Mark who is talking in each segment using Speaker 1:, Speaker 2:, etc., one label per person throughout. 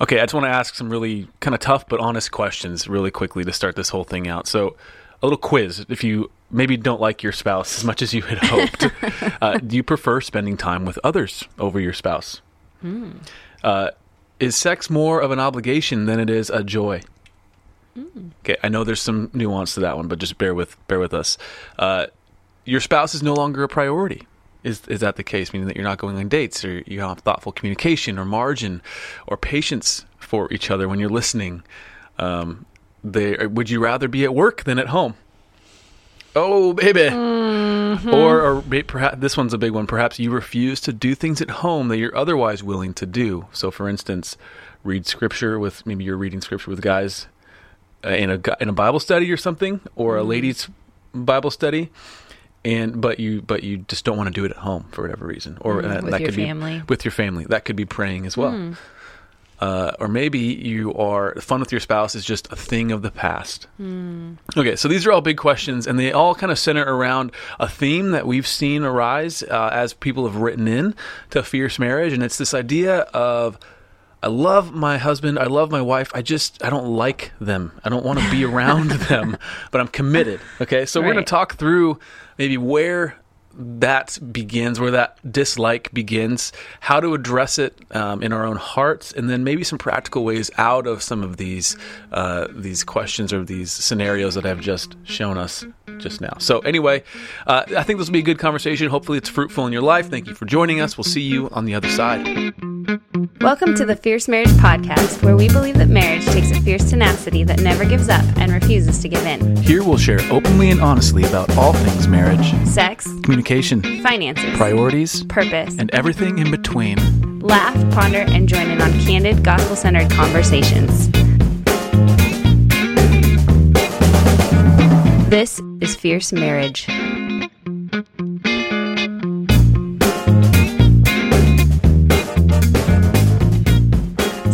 Speaker 1: Okay, I just want to ask some really kind of tough but honest questions really quickly to start this whole thing out. So, a little quiz. If you maybe don't like your spouse as much as you had hoped, uh, do you prefer spending time with others over your spouse? Uh, is sex more of an obligation than it is a joy? Okay, I know there's some nuance to that one, but just bear with bear with us. Uh, your spouse is no longer a priority. Is is that the case? Meaning that you're not going on dates, or you have thoughtful communication, or margin, or patience for each other when you're listening. Um, they would you rather be at work than at home? Oh, baby. Or, or perhaps this one's a big one. Perhaps you refuse to do things at home that you're otherwise willing to do. So, for instance, read scripture with maybe you're reading scripture with guys uh, in a in a Bible study or something, or a ladies' Bible study, and but you but you just don't want to do it at home for whatever reason, or that,
Speaker 2: with
Speaker 1: that
Speaker 2: your
Speaker 1: could
Speaker 2: family.
Speaker 1: be with your family. That could be praying as well. Uh, or maybe you are fun with your spouse is just a thing of the past. Okay, so these are all big questions, and they all kind of center around a theme that we've seen arise uh, as people have written in to fierce marriage, and it's this idea of I love my husband, I love my wife, I just I don't like them, I don't want to be around them, but I'm committed. Okay, so we're going to talk through maybe where that begins, where that dislike begins, how to address it um, in our own hearts, and then maybe some practical ways out of some of these uh, these questions or these scenarios that I've just shown us just now. So anyway, uh, I think this will be a good conversation. Hopefully, it's fruitful in your life. Thank you for joining us. We'll see you on the other side.
Speaker 2: Welcome to the Fierce Marriage Podcast, where we believe that marriage takes a fierce tenacity that never gives up and refuses to give in.
Speaker 1: Here we'll share openly and honestly about all things marriage,
Speaker 2: Sex,
Speaker 1: communication,
Speaker 2: finances,
Speaker 1: priorities,
Speaker 2: purpose,
Speaker 1: and everything in between.
Speaker 2: laugh, ponder, and join in on candid, gospel centered conversations. This is Fierce Marriage.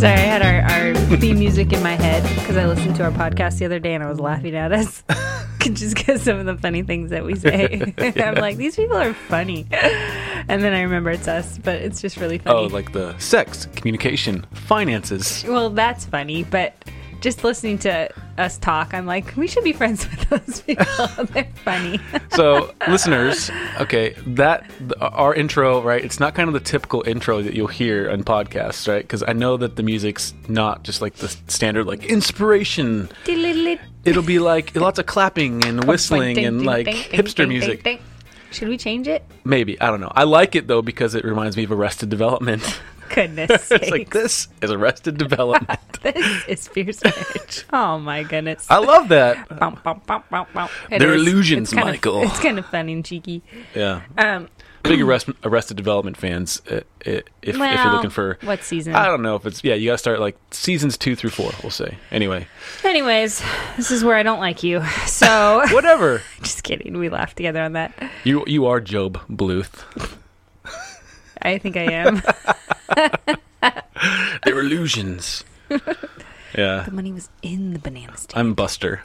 Speaker 2: Sorry, I had our, our theme music in my head because I listened to our podcast the other day and I was laughing at us just because some of the funny things that we say. I'm like, these people are funny. And then I remember it's us, but it's just really oh, funny.
Speaker 1: Oh, like the sex, communication, finances.
Speaker 2: Well, that's funny, but just listening to us talk, I'm like, we should be friends with those people. They're funny.
Speaker 1: So, listeners, okay, that our intro, right? It's not kind of the typical intro that you'll hear on podcasts, right? Because I know that the music's not just like the standard, like inspiration. It'll be like lots of clapping and whistling and like hipster music.
Speaker 2: Should we change it?
Speaker 1: Maybe I don't know. I like it though because it reminds me of Arrested Development.
Speaker 2: Goodness
Speaker 1: it's like this is Arrested Development.
Speaker 2: This is fierce marriage. Oh my goodness.
Speaker 1: I love that.
Speaker 2: Bum, bum, bum, bum, bum.
Speaker 1: They're
Speaker 2: is.
Speaker 1: illusions,
Speaker 2: It's
Speaker 1: Michael.
Speaker 2: It's kind of funny and cheeky.
Speaker 1: Yeah.
Speaker 2: Um,
Speaker 1: big arrest, Arrested Development fans. uh, uh, If, if you're looking for
Speaker 2: what season?
Speaker 1: I don't know if it's yeah. You got to start like seasons two through four. We'll say anyway.
Speaker 2: Anyways, this is where I don't like you. So,
Speaker 1: Whatever.
Speaker 2: just kidding. We laughed together on that.
Speaker 1: you you are Gob Bluth.
Speaker 2: I think I am.
Speaker 1: They're illusions. yeah.
Speaker 2: the money was in the banana stand.
Speaker 1: I'm Buster.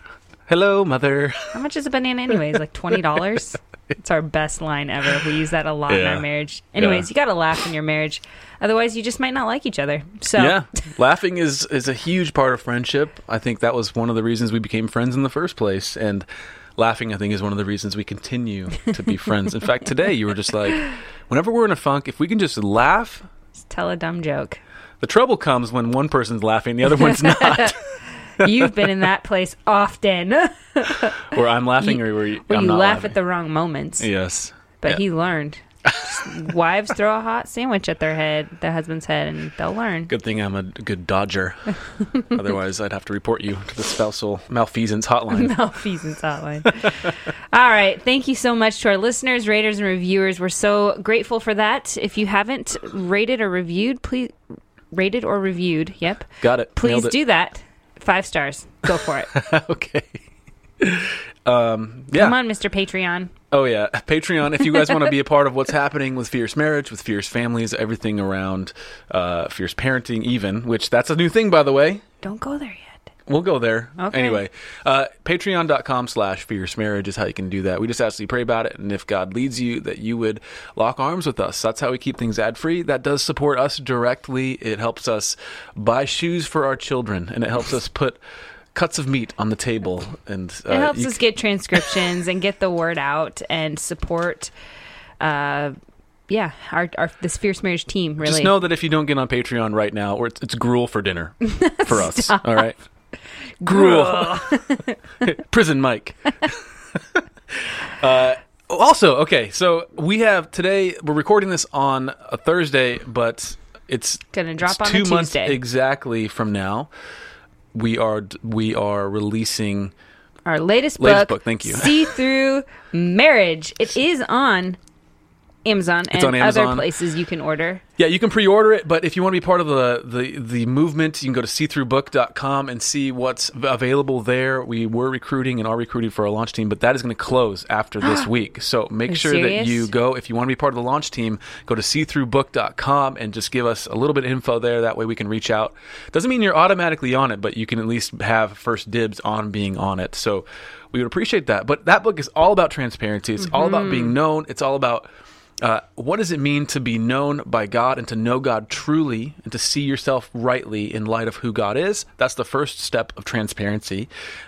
Speaker 1: Hello, mother.
Speaker 2: How much is a banana, anyways? Like twenty dollars. It's our best line ever. We use that a lot in our marriage. Anyways,
Speaker 1: Yeah.
Speaker 2: you got to laugh in your marriage, otherwise, you just might not like each other. So,
Speaker 1: Yeah, laughing is is a huge part of friendship. I think that was one of the reasons we became friends in the first place, and laughing, I think, is one of the reasons we continue to be friends. In fact, today you were just like, whenever we're in a funk, if we can just laugh.
Speaker 2: Just tell a dumb joke.
Speaker 1: The trouble comes when one person's laughing, the other one's not.
Speaker 2: You've been in that place often,
Speaker 1: where I'm laughing, or where you,
Speaker 2: where you laugh
Speaker 1: laughing.
Speaker 2: at the wrong moments.
Speaker 1: Yes,
Speaker 2: But
Speaker 1: Yeah.
Speaker 2: he learned. Wives throw a hot sandwich at their head, their husband's head, and they'll learn.
Speaker 1: Good thing I'm a good dodger. Otherwise, I'd have to report you to the spousal malfeasance hotline.
Speaker 2: Malfeasance hotline. All right. Thank you so much to our listeners, raters, and reviewers. We're so grateful for that. If you haven't rated or reviewed, please rated or reviewed. Yep.
Speaker 1: Got it.
Speaker 2: Please
Speaker 1: it.
Speaker 2: do that. Five stars. Go for it.
Speaker 1: okay. Um, yeah.
Speaker 2: Come on, Mr. Patreon.
Speaker 1: Oh yeah, Patreon. If you guys want to be a part of what's happening with Fierce Marriage, with Fierce Families, everything around uh, Fierce Parenting, even which that's a new thing by the way.
Speaker 2: Don't go there yet.
Speaker 1: we'll go there.
Speaker 2: Okay.
Speaker 1: Anyway, uh, patreon.com slash fierce marriage is how you can do that. We just ask that you pray about it. And if God leads you, that you would lock arms with us. That's how we keep things ad free. That does support us directly. It helps us buy shoes for our children and it helps us put cuts of meat on the table. And uh,
Speaker 2: It helps us get transcriptions and get the word out and support. Uh, yeah, our, our this fierce marriage team really.
Speaker 1: Just know that if you don't get on Patreon right now, or it's, it's gruel for dinner for us. All right, gruel, prison Mike. uh, also, okay, so we have today. We're recording this on a Thursday, but it's
Speaker 2: Gonna drop
Speaker 1: it's
Speaker 2: on
Speaker 1: two months exactly from now. We are we are releasing.
Speaker 2: our latest,
Speaker 1: Latest
Speaker 2: book,
Speaker 1: book, thank you.
Speaker 2: See Through Marriage. It is on Amazon and
Speaker 1: on
Speaker 2: other places you can order.
Speaker 1: Yeah, you can pre-order it, but if you want to be part of the the, the movement, you can go to seethroughbook.com and see what's available there. We were recruiting and are recruiting for our launch team, but that is going to close after this week. So make sure
Speaker 2: serious?
Speaker 1: that you go if you want to be part of the launch team, go to seethroughbook.com and just give us a little bit of info there that way we can reach out. Doesn't mean you're automatically on it, but you can at least have first dibs on being on it. So we would appreciate that. But that book is all about transparency. It's all about mm-hmm. being known. It's all about uh, what does it mean to be known by God and to know God truly and to see yourself rightly in light of who God is? That's the first step of transparency.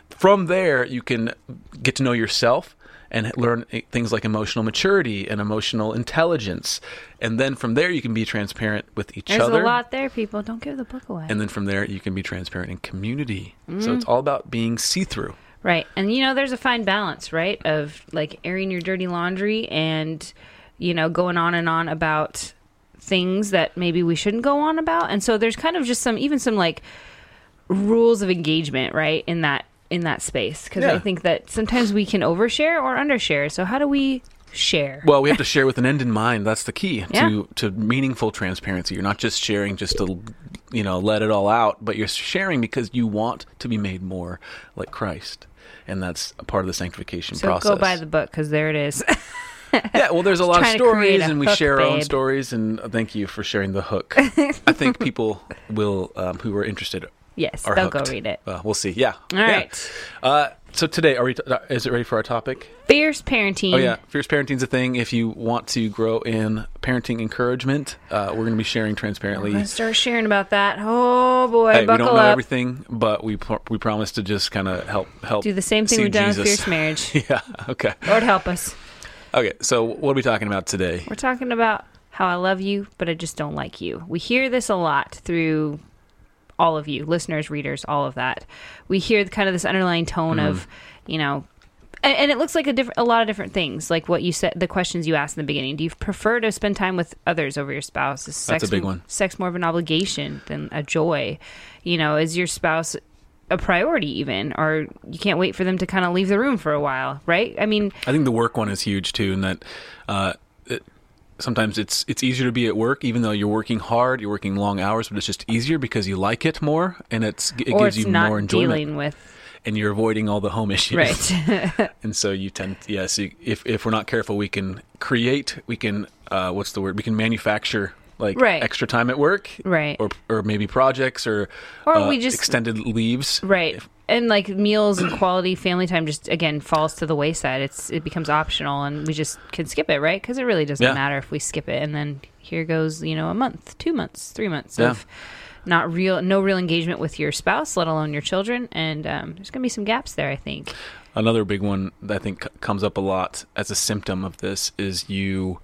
Speaker 1: From there, you can get to know yourself and learn things like emotional maturity and emotional intelligence. And then from there, you can be transparent with each
Speaker 2: There's
Speaker 1: other.
Speaker 2: There's a lot there, people. Don't give the book away.
Speaker 1: And then from there, you can be transparent in community.
Speaker 2: Mm-hmm.
Speaker 1: So it's all about being see through.
Speaker 2: Right. And you know, there's a fine balance, right? Of like airing your dirty laundry and, you know, going on and on about things that maybe we shouldn't go on about. And so there's kind of just some even some like rules of engagement, right? In that in that space because
Speaker 1: Yeah.
Speaker 2: I think that sometimes we can overshare or undershare. So how do we share?
Speaker 1: Well, we have to share with an end in mind. That's the key
Speaker 2: Yeah.
Speaker 1: to to meaningful transparency. You're not just sharing just to you know let it all out, but you're sharing because you want to be made more like Christ, and that's a part of the sanctification
Speaker 2: so
Speaker 1: process.
Speaker 2: go buy the book because there it is.
Speaker 1: yeah, well, there's a lot of
Speaker 2: trying to create
Speaker 1: stories, and we
Speaker 2: hook,
Speaker 1: share our own stories. And thank you for sharing the hook. I think people will um, who are interested
Speaker 2: yes,
Speaker 1: are
Speaker 2: they'll
Speaker 1: hooked.
Speaker 2: go read it.
Speaker 1: Uh, we'll see. Yeah.
Speaker 2: All
Speaker 1: Yeah.
Speaker 2: right.
Speaker 1: Uh, so today, are we? T- uh, is it ready for our topic?
Speaker 2: Fierce parenting.
Speaker 1: Oh yeah, fierce parenting's a thing. If you want to grow in parenting encouragement, uh, we're going to be sharing transparently.
Speaker 2: I'm start sharing about that. Oh boy,
Speaker 1: Hey, we don't know
Speaker 2: up.
Speaker 1: everything, but we pr- we promise to just kind of help help
Speaker 2: Do the same thing we've done with fierce marriage.
Speaker 1: yeah. Okay.
Speaker 2: Lord help us.
Speaker 1: Okay. So what are we talking about today?
Speaker 2: We're talking about how I love you, but I just don't like you. We hear this a lot through all of you, listeners, readers, all of that. We hear kind of this underlying tone
Speaker 1: Mm-hmm.
Speaker 2: of, you know, and, and it looks like a different, a lot of different things. Like what you said, the questions you asked in the beginning. Do you prefer to spend time with others over your spouse? Is sex
Speaker 1: That's a big one.
Speaker 2: Sex more of an obligation than a joy? You know, is your spouse a priority even, or you can't wait for them to kind of leave the room for a while, right? I mean,
Speaker 1: I think the work one is huge too, in that uh, it, sometimes it's it's easier to be at work, even though you're working hard, you're working long hours, but it's just easier because you like it more, and it's it
Speaker 2: or
Speaker 1: gives
Speaker 2: it's
Speaker 1: you
Speaker 2: not
Speaker 1: more enjoyment,
Speaker 2: dealing with
Speaker 1: and you're avoiding all the home issues.
Speaker 2: right.
Speaker 1: and so you tend yes you, if if we're not careful we can create we can uh what's the word we can manufacture like
Speaker 2: Right.
Speaker 1: extra time at work
Speaker 2: Right.
Speaker 1: or or maybe projects or
Speaker 2: Or
Speaker 1: uh,
Speaker 2: we just-
Speaker 1: extended leaves
Speaker 2: Right.
Speaker 1: If-
Speaker 2: and like meals and quality family time just again falls to the wayside. It's it becomes optional and we just can skip it, right? Because it really doesn't
Speaker 1: Yeah.
Speaker 2: matter if we skip it and then here goes, you know, a month, 2 months, 3 months
Speaker 1: Yeah.
Speaker 2: of not real no real engagement with your spouse, let alone your children and um, there's going to be some gaps there, I think.
Speaker 1: another big one that i think c- comes up a lot as a symptom of this is you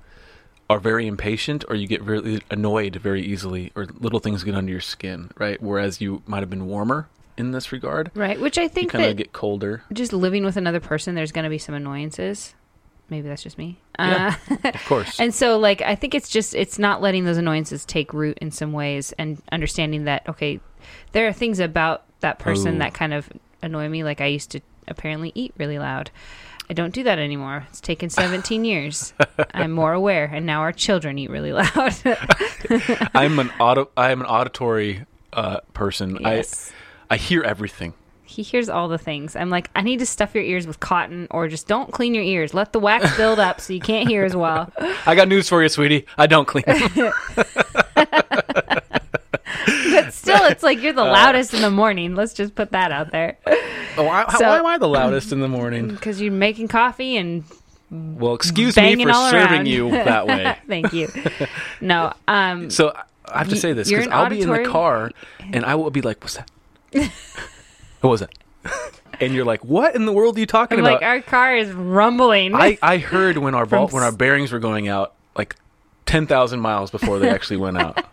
Speaker 1: are very impatient or you get really annoyed very easily or little things get under your skin right whereas you might have been warmer in this regard
Speaker 2: Right, which I think
Speaker 1: kind of get colder
Speaker 2: just living with another person there's going to be some annoyances. Maybe that's just me.
Speaker 1: Yeah.
Speaker 2: Uh,
Speaker 1: of course
Speaker 2: And so, like, I think it's just it's not letting those annoyances take root in some ways, and understanding that okay, there are things about that person
Speaker 1: Ooh.
Speaker 2: that kind of annoy me. Like I used to apparently eat really loud. I don't do that anymore. It's taken 17 years. I'm more aware, and now our children eat really loud.
Speaker 1: i'm an auto i am an auditory uh person
Speaker 2: yes.
Speaker 1: i i hear everything
Speaker 2: he hears all the things. I'm like, I need to stuff your ears with cotton, or just don't clean your ears. Let the wax build up so you can't hear as well.
Speaker 1: I got news for you, sweetie. I don't clean.
Speaker 2: still, it's like you're
Speaker 1: Uh,
Speaker 2: the loudest in the morning. Let's just put that out there.
Speaker 1: Oh, why,
Speaker 2: So-
Speaker 1: why am I the loudest in the morning?
Speaker 2: Because you're making coffee and
Speaker 1: Well, excuse me for serving
Speaker 2: around.
Speaker 1: you that way.
Speaker 2: Thank you. No, um,
Speaker 1: So I have to say this because I'll be in the car and I will be like, "What's that? what was that?" and you're like, "What in the world are you talking
Speaker 2: I'm
Speaker 1: about?"
Speaker 2: like our car is rumbling.
Speaker 1: I, I heard when our ball, when our bearings were going out, like ten thousand miles before they actually went out.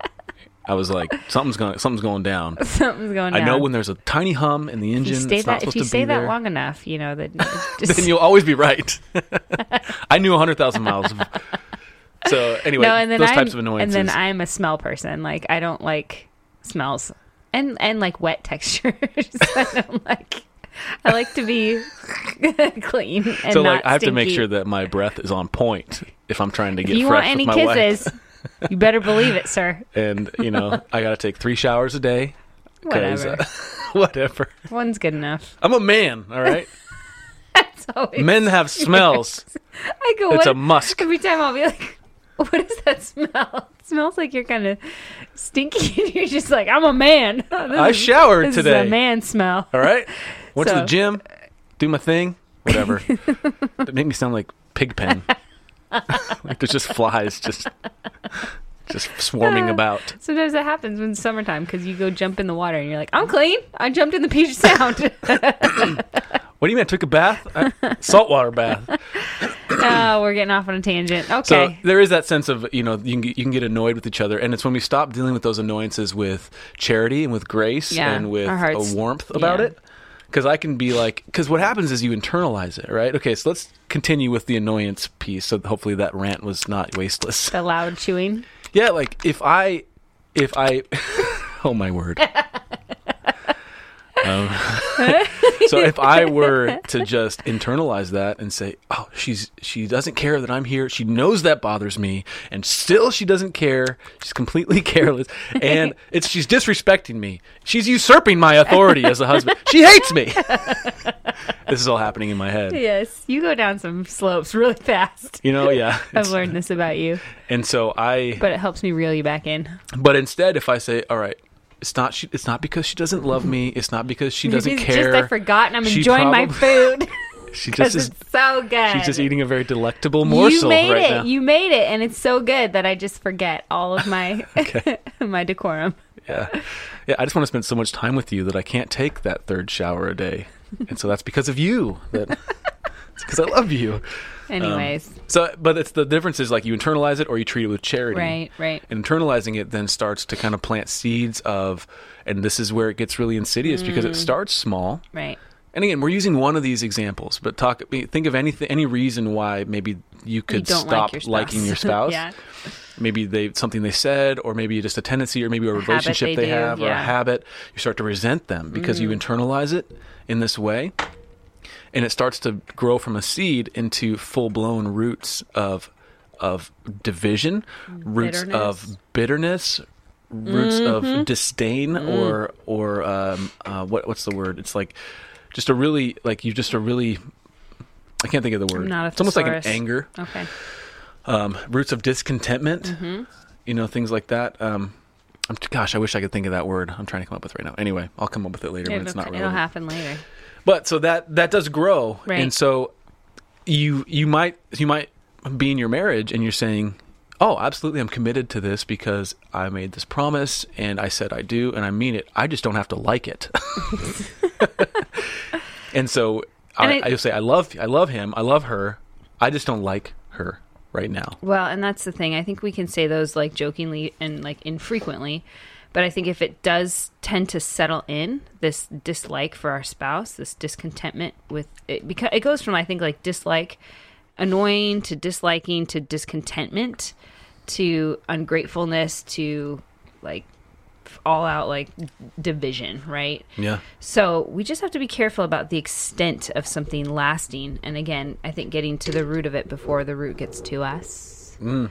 Speaker 1: I was like, "Something's going, something's going down."
Speaker 2: Something's going
Speaker 1: down.
Speaker 2: I
Speaker 1: know when there's a tiny hum in the
Speaker 2: if
Speaker 1: engine.
Speaker 2: you stay that if you stay that long enough, you know that. Just...
Speaker 1: then you'll always be right. I knew 100,000 miles. Of, so anyway,
Speaker 2: no, and then
Speaker 1: those
Speaker 2: I'm,
Speaker 1: types of annoyances.
Speaker 2: and then I'm a smell person. Like I don't like smells and and like wet textures. I don't like. I like to be clean and
Speaker 1: so like I have to make sure that my breath is on point if I'm trying to get
Speaker 2: If you
Speaker 1: fresh
Speaker 2: want any
Speaker 1: with my wife.
Speaker 2: kisses, you better believe it, sir.
Speaker 1: And you know, I got to take 3 showers a day. 'cause,
Speaker 2: Whatever.
Speaker 1: uh, whatever.
Speaker 2: One's good enough.
Speaker 1: I'm a man, all right?
Speaker 2: That's always.
Speaker 1: Men have smells.
Speaker 2: I go.
Speaker 1: It's
Speaker 2: what?
Speaker 1: a musk.
Speaker 2: Every time I'll be like, "What does that smell?" It smells like you're kind of stinky, and you're just like, "I'm a man." This
Speaker 1: I
Speaker 2: is-
Speaker 1: showered
Speaker 2: this
Speaker 1: today.
Speaker 2: Is a man smell.
Speaker 1: All right? Went to
Speaker 2: So-
Speaker 1: the gym, do my thing, whatever. it made me sound like Pigpen. like there's just flies just just swarming about.
Speaker 2: Sometimes that happens when summertime because you go jump in the water and you're like, "I'm clean. I jumped in the Puget Sound."
Speaker 1: What do you mean? I took a bath? Uh, saltwater bath.
Speaker 2: oh, we're getting off on a tangent.
Speaker 1: So
Speaker 2: Okay.
Speaker 1: there is that sense of you know you can get, you can get annoyed with each other, and it's when we stop dealing with those annoyances with charity and with grace
Speaker 2: Yeah,
Speaker 1: and with a warmth about
Speaker 2: yeah.
Speaker 1: it. Because I can be like, because what happens is you internalize it, right? Okay, so let's continue with the annoyance piece. So hopefully that rant was not wasteless.
Speaker 2: the loud chewing.
Speaker 1: Yeah, like if I, if I, oh my word. Um, so if I were to just internalize that and say, "Oh, she's she doesn't care that I'm here. She knows that bothers me, and still she doesn't care. She's completely careless, and it's she's disrespecting me. She's usurping my authority as a husband. She hates me." this is all happening in my head.
Speaker 2: Yes, you go down some slopes really fast.
Speaker 1: You know, yeah.
Speaker 2: I've learned this about you,
Speaker 1: and so I,
Speaker 2: but it helps me reel you back in.
Speaker 1: But instead, if I say, "All right, it's not she, it's not because she doesn't love me. It's not because she doesn't
Speaker 2: it's
Speaker 1: care.
Speaker 2: just I forgot and I'm
Speaker 1: She
Speaker 2: enjoying my food
Speaker 1: she just is.
Speaker 2: it's so good.
Speaker 1: She's just eating a very delectable morsel
Speaker 2: you made
Speaker 1: right
Speaker 2: it.
Speaker 1: now.
Speaker 2: You made it, and it's so good that I just forget all of my my decorum.
Speaker 1: Yeah, yeah. I just want to spend so much time with you that I can't take that third shower a day, and so that's because of you. That it's because I love you.
Speaker 2: Anyways, um,
Speaker 1: So, but it's the difference is like you internalize it or you treat it with charity.
Speaker 2: right, right.
Speaker 1: And internalizing it then starts to kind of plant seeds of, and this is where it gets really insidious because
Speaker 2: Mm.
Speaker 1: it starts small.
Speaker 2: Right.
Speaker 1: And again, we're using one of these examples, but talk. Think of anything, any reason why maybe you could
Speaker 2: you
Speaker 1: stop
Speaker 2: like your
Speaker 1: liking your spouse.
Speaker 2: yeah.
Speaker 1: Maybe they something they said, or maybe just a tendency, or maybe a relationship
Speaker 2: they
Speaker 1: they, have, or a.
Speaker 2: Mm.
Speaker 1: habit. You start to resent them because you internalize it in this way, and it starts to grow from a seed into full blown roots of of division, roots
Speaker 2: Bitterness.
Speaker 1: of bitterness, roots
Speaker 2: Mm-hmm.
Speaker 1: of disdain,
Speaker 2: Mm.
Speaker 1: or or um, uh, what what's the word? It's like just a really like you just a really I can't think of the word. it's almost like an anger,
Speaker 2: Okay.
Speaker 1: um, roots of discontentment.
Speaker 2: Mm-hmm.
Speaker 1: You know things like that. Um, I'm, gosh, I wish I could think of that word. I'm trying to come up with right now. Anyway, I'll come up with it later when
Speaker 2: It'll,
Speaker 1: it's not
Speaker 2: it'll happen later.
Speaker 1: But so that that does grow,
Speaker 2: Right.
Speaker 1: and so you you might you might be in your marriage and you're saying, "Oh, absolutely, I'm committed to this because I made this promise and I said I do and I mean it. I just don't have to like it." and so
Speaker 2: And
Speaker 1: I,
Speaker 2: it-
Speaker 1: I just say, "I love I love him. I love her. I just don't like her right now."
Speaker 2: Well, and that's the thing. I think we can say those like jokingly and like infrequently, but I think if it does tend to settle in this dislike for our spouse, this discontentment with it, because it goes from I think like dislike, annoying to disliking to discontentment to ungratefulness to like all out like division, right?
Speaker 1: Yeah.
Speaker 2: So we just have to be careful about the extent of something lasting. And again, I think getting to the root of it before the root gets to us mm.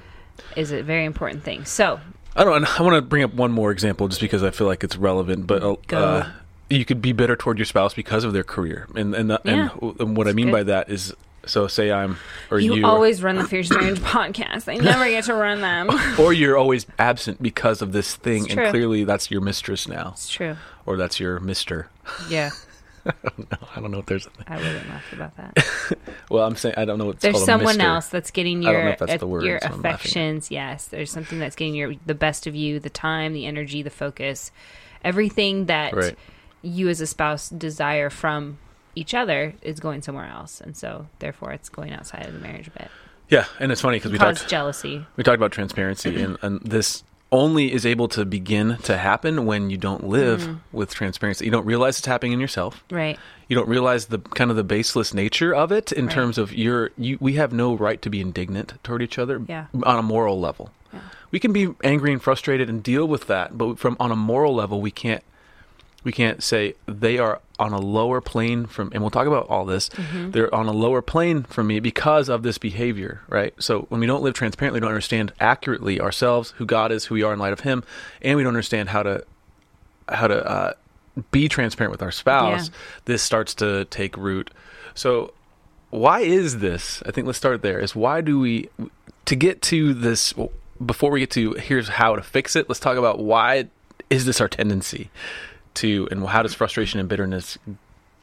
Speaker 2: is a very important thing. So
Speaker 1: I don't. I want to bring up one more example just because I feel like it's relevant. But uh, uh, you could be bitter toward your spouse because of their career, and and, the,
Speaker 2: Yeah.
Speaker 1: and, and what I mean
Speaker 2: good.
Speaker 1: by that is So say I'm or
Speaker 2: You,
Speaker 1: you,
Speaker 2: always run the Fierce Marriage podcast. I never get to run them.
Speaker 1: or you're always absent because of this thing,
Speaker 2: It's
Speaker 1: and
Speaker 2: true.
Speaker 1: clearly that's your mistress now,
Speaker 2: It's true.
Speaker 1: or that's your Mister.
Speaker 2: Yeah,
Speaker 1: I don't know if there's. A thing.
Speaker 2: I wouldn't laugh about that.
Speaker 1: Well, I'm saying I don't know what's
Speaker 2: There's
Speaker 1: called
Speaker 2: someone else that's getting
Speaker 1: I don't know
Speaker 2: your
Speaker 1: that's the word,
Speaker 2: your
Speaker 1: so I'm laughing at it.
Speaker 2: affections. Yes, there's something that's getting your the best of you, the time, the energy, the focus, everything that
Speaker 1: Right.
Speaker 2: you as a spouse desire from each other is going somewhere else, and so therefore it's going outside of the marriage a bit.
Speaker 1: Yeah, and it's funny because we talked
Speaker 2: jealousy.
Speaker 1: we talked about transparency, and, and this only is able to begin to happen when you don't live
Speaker 2: Mm-hmm.
Speaker 1: with transparency. You don't realize it's happening in yourself.
Speaker 2: Right.
Speaker 1: You don't realize the kind of the baseless nature of it in
Speaker 2: Right.
Speaker 1: terms of your you. We have no right to be indignant toward each other
Speaker 2: Yeah.
Speaker 1: on a moral level. We can be angry and frustrated and deal with that, but from on a moral level, we can't we can't say they are on a lower plane from and we'll talk about all this.
Speaker 2: Mm-hmm.
Speaker 1: they're on a lower plane from me because of this behavior right? So when we don't live transparently we don't understand accurately ourselves who god is who we are in light of him and we don't understand how to how to uh, be transparent with our spouse
Speaker 2: Yeah.
Speaker 1: this starts to take root. So why is this? I think let's start there is why do we to get to this before we get to here's how to fix it let's talk about why is this our tendency to and how does frustration and bitterness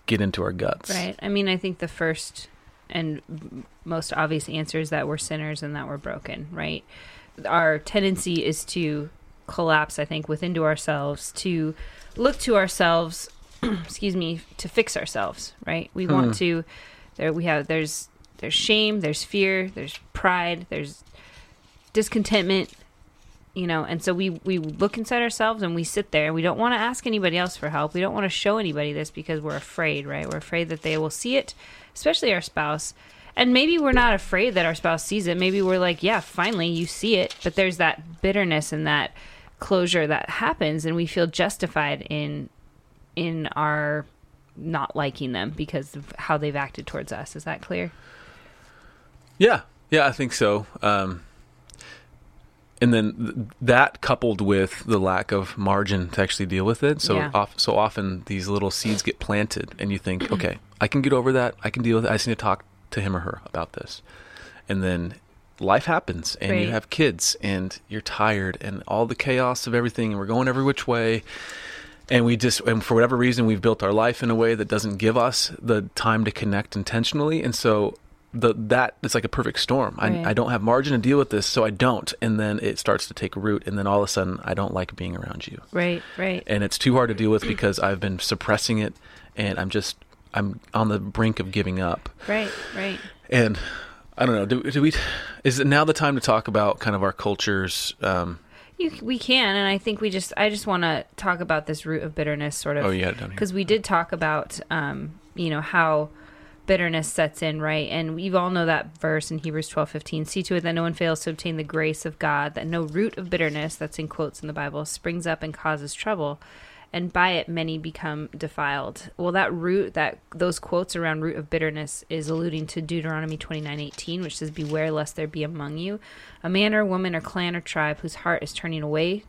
Speaker 1: get into our guts
Speaker 2: Right. I mean, I think the first and most obvious answer is that we're sinners and that we're broken, right? Our tendency is to collapse, I think, within to ourselves, to look to ourselves, excuse me, to fix ourselves, right? We hmm. want to there we have there's there's shame, there's fear, there's pride, there's discontentment, you know and so we we look inside ourselves and we sit there we don't want to ask anybody else for help. We don't want to show anybody this because we're afraid right? We're afraid that they will see it especially our spouse. And maybe we're not afraid that our spouse sees it. Maybe we're like yeah finally you see it. But there's that bitterness and that closure that happens and we feel justified in in our not liking them because of how they've acted towards us. Is that clear?
Speaker 1: Yeah, yeah, I think so. Um, and then th- that coupled with the lack of margin to actually deal with it, so
Speaker 2: Yeah.
Speaker 1: off, so often these little seeds get planted, and you think, okay, I can get over that. I can deal with it. I just need to talk to him or her about this, and then life happens, and you have kids, and you're tired, and all the chaos of everything, and we're going every which way. And we just, and for whatever reason, we've built our life in a way that doesn't give us the time to connect intentionally. And so the that it's like a perfect storm. I,
Speaker 2: Right.
Speaker 1: I don't have margin to deal with this, so I don't. And then it starts to take root, and then all of a sudden, I don't like being around you,
Speaker 2: right right
Speaker 1: and it's too hard to deal with because I've been suppressing it, and I'm just I'm on the brink of giving up.
Speaker 2: right right
Speaker 1: And I don't know. Do, do we? Is it now the time to talk about kind of our culture's? Um,
Speaker 2: You, we can, and I think we just. I just want to talk about this root of bitterness, sort of.
Speaker 1: Oh, you had it down here.
Speaker 2: Because we did talk about, um, you know, how bitterness sets in, right? And we all know that verse in Hebrews twelve fifteen. See to it that no one fails to obtain the grace of God, that no root of bitterness, that's in quotes in the Bible, springs up and causes trouble. And by it, many become defiled. Well, that root, that those quotes around root of bitterness, is alluding to Deuteronomy twenty nine eighteen, which says, "Beware lest there be among you a man or woman or clan or tribe whose heart is turning away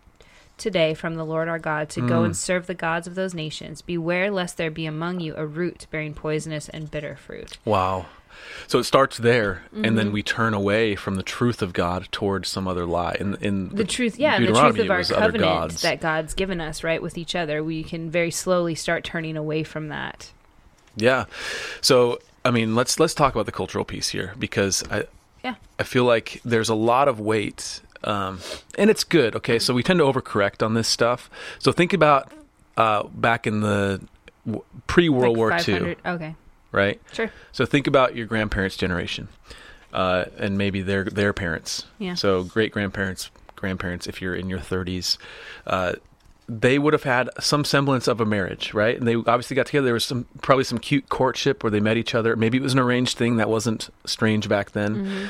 Speaker 2: today from the Lord our God to go and serve the gods of those nations. Beware lest there be among you a root bearing poisonous and bitter fruit.
Speaker 1: Wow. So it starts there, and
Speaker 2: Mm-hmm.
Speaker 1: then we turn away from the truth of God towards some other lie. In, in
Speaker 2: The truth, yeah, and the truth of our covenant
Speaker 1: gods.
Speaker 2: that God's given us, right, with each other. We can very slowly start turning away from that.
Speaker 1: Yeah. So I mean, let's let's talk about the cultural piece here because I
Speaker 2: Yeah.
Speaker 1: I feel like there's a lot of weight, um, and it's good. Okay, so we tend to overcorrect on this stuff. So think about uh, back in the w- pre World
Speaker 2: Like
Speaker 1: War II,
Speaker 2: 500 Okay,
Speaker 1: right?
Speaker 2: sure.
Speaker 1: So think about your grandparents' generation, uh, and maybe their their parents.
Speaker 2: Yeah.
Speaker 1: So great grandparents, grandparents. If you're in your 30s, uh, they would have had some semblance of a marriage, right? And they obviously got together. There was some probably some cute courtship where they met each other. Maybe it was an arranged thing that wasn't strange back then.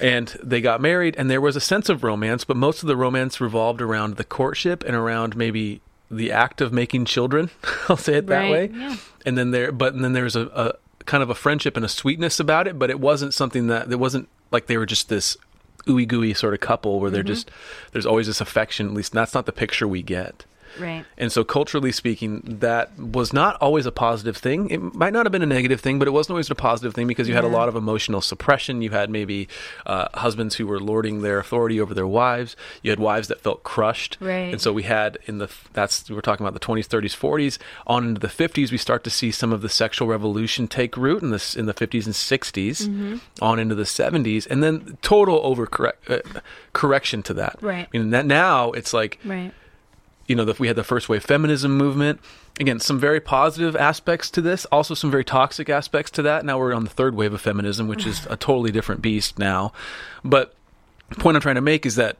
Speaker 1: And they got married, and there was a sense of romance, but most of the romance revolved around the courtship and around maybe the act of making children. I'll say it that
Speaker 2: Right,
Speaker 1: way
Speaker 2: yeah.
Speaker 1: and then there but and then there was a, a kind of a friendship and a sweetness about it but it wasn't something that it wasn't like they were just this ooey gooey sort of couple where they're
Speaker 2: Mm-hmm.
Speaker 1: just there's always this affection at least that's not the picture we get
Speaker 2: Right.
Speaker 1: And so, culturally speaking, that was not always a positive thing. It might not have been a negative thing, but it wasn't always a positive thing because you had a lot of emotional suppression. You had maybe uh, husbands who were lording their authority over their wives. You had wives that felt crushed.
Speaker 2: Right.
Speaker 1: And so, we had in the that's we're talking about the 20s, 30s, 40s on into the 50s. We start to see some of the sexual revolution take root in this in the 50s and 60s,
Speaker 2: Mm-hmm.
Speaker 1: on into the 70s, and then total over uh, correction to that.
Speaker 2: Right.
Speaker 1: I mean, that now it's like
Speaker 2: Right.
Speaker 1: You know, the, we had the first wave feminism movement. Again, some very positive aspects to this, also some very toxic aspects to that. Now we're on the third wave of feminism, which is a totally different beast now. But the point I'm trying to make is that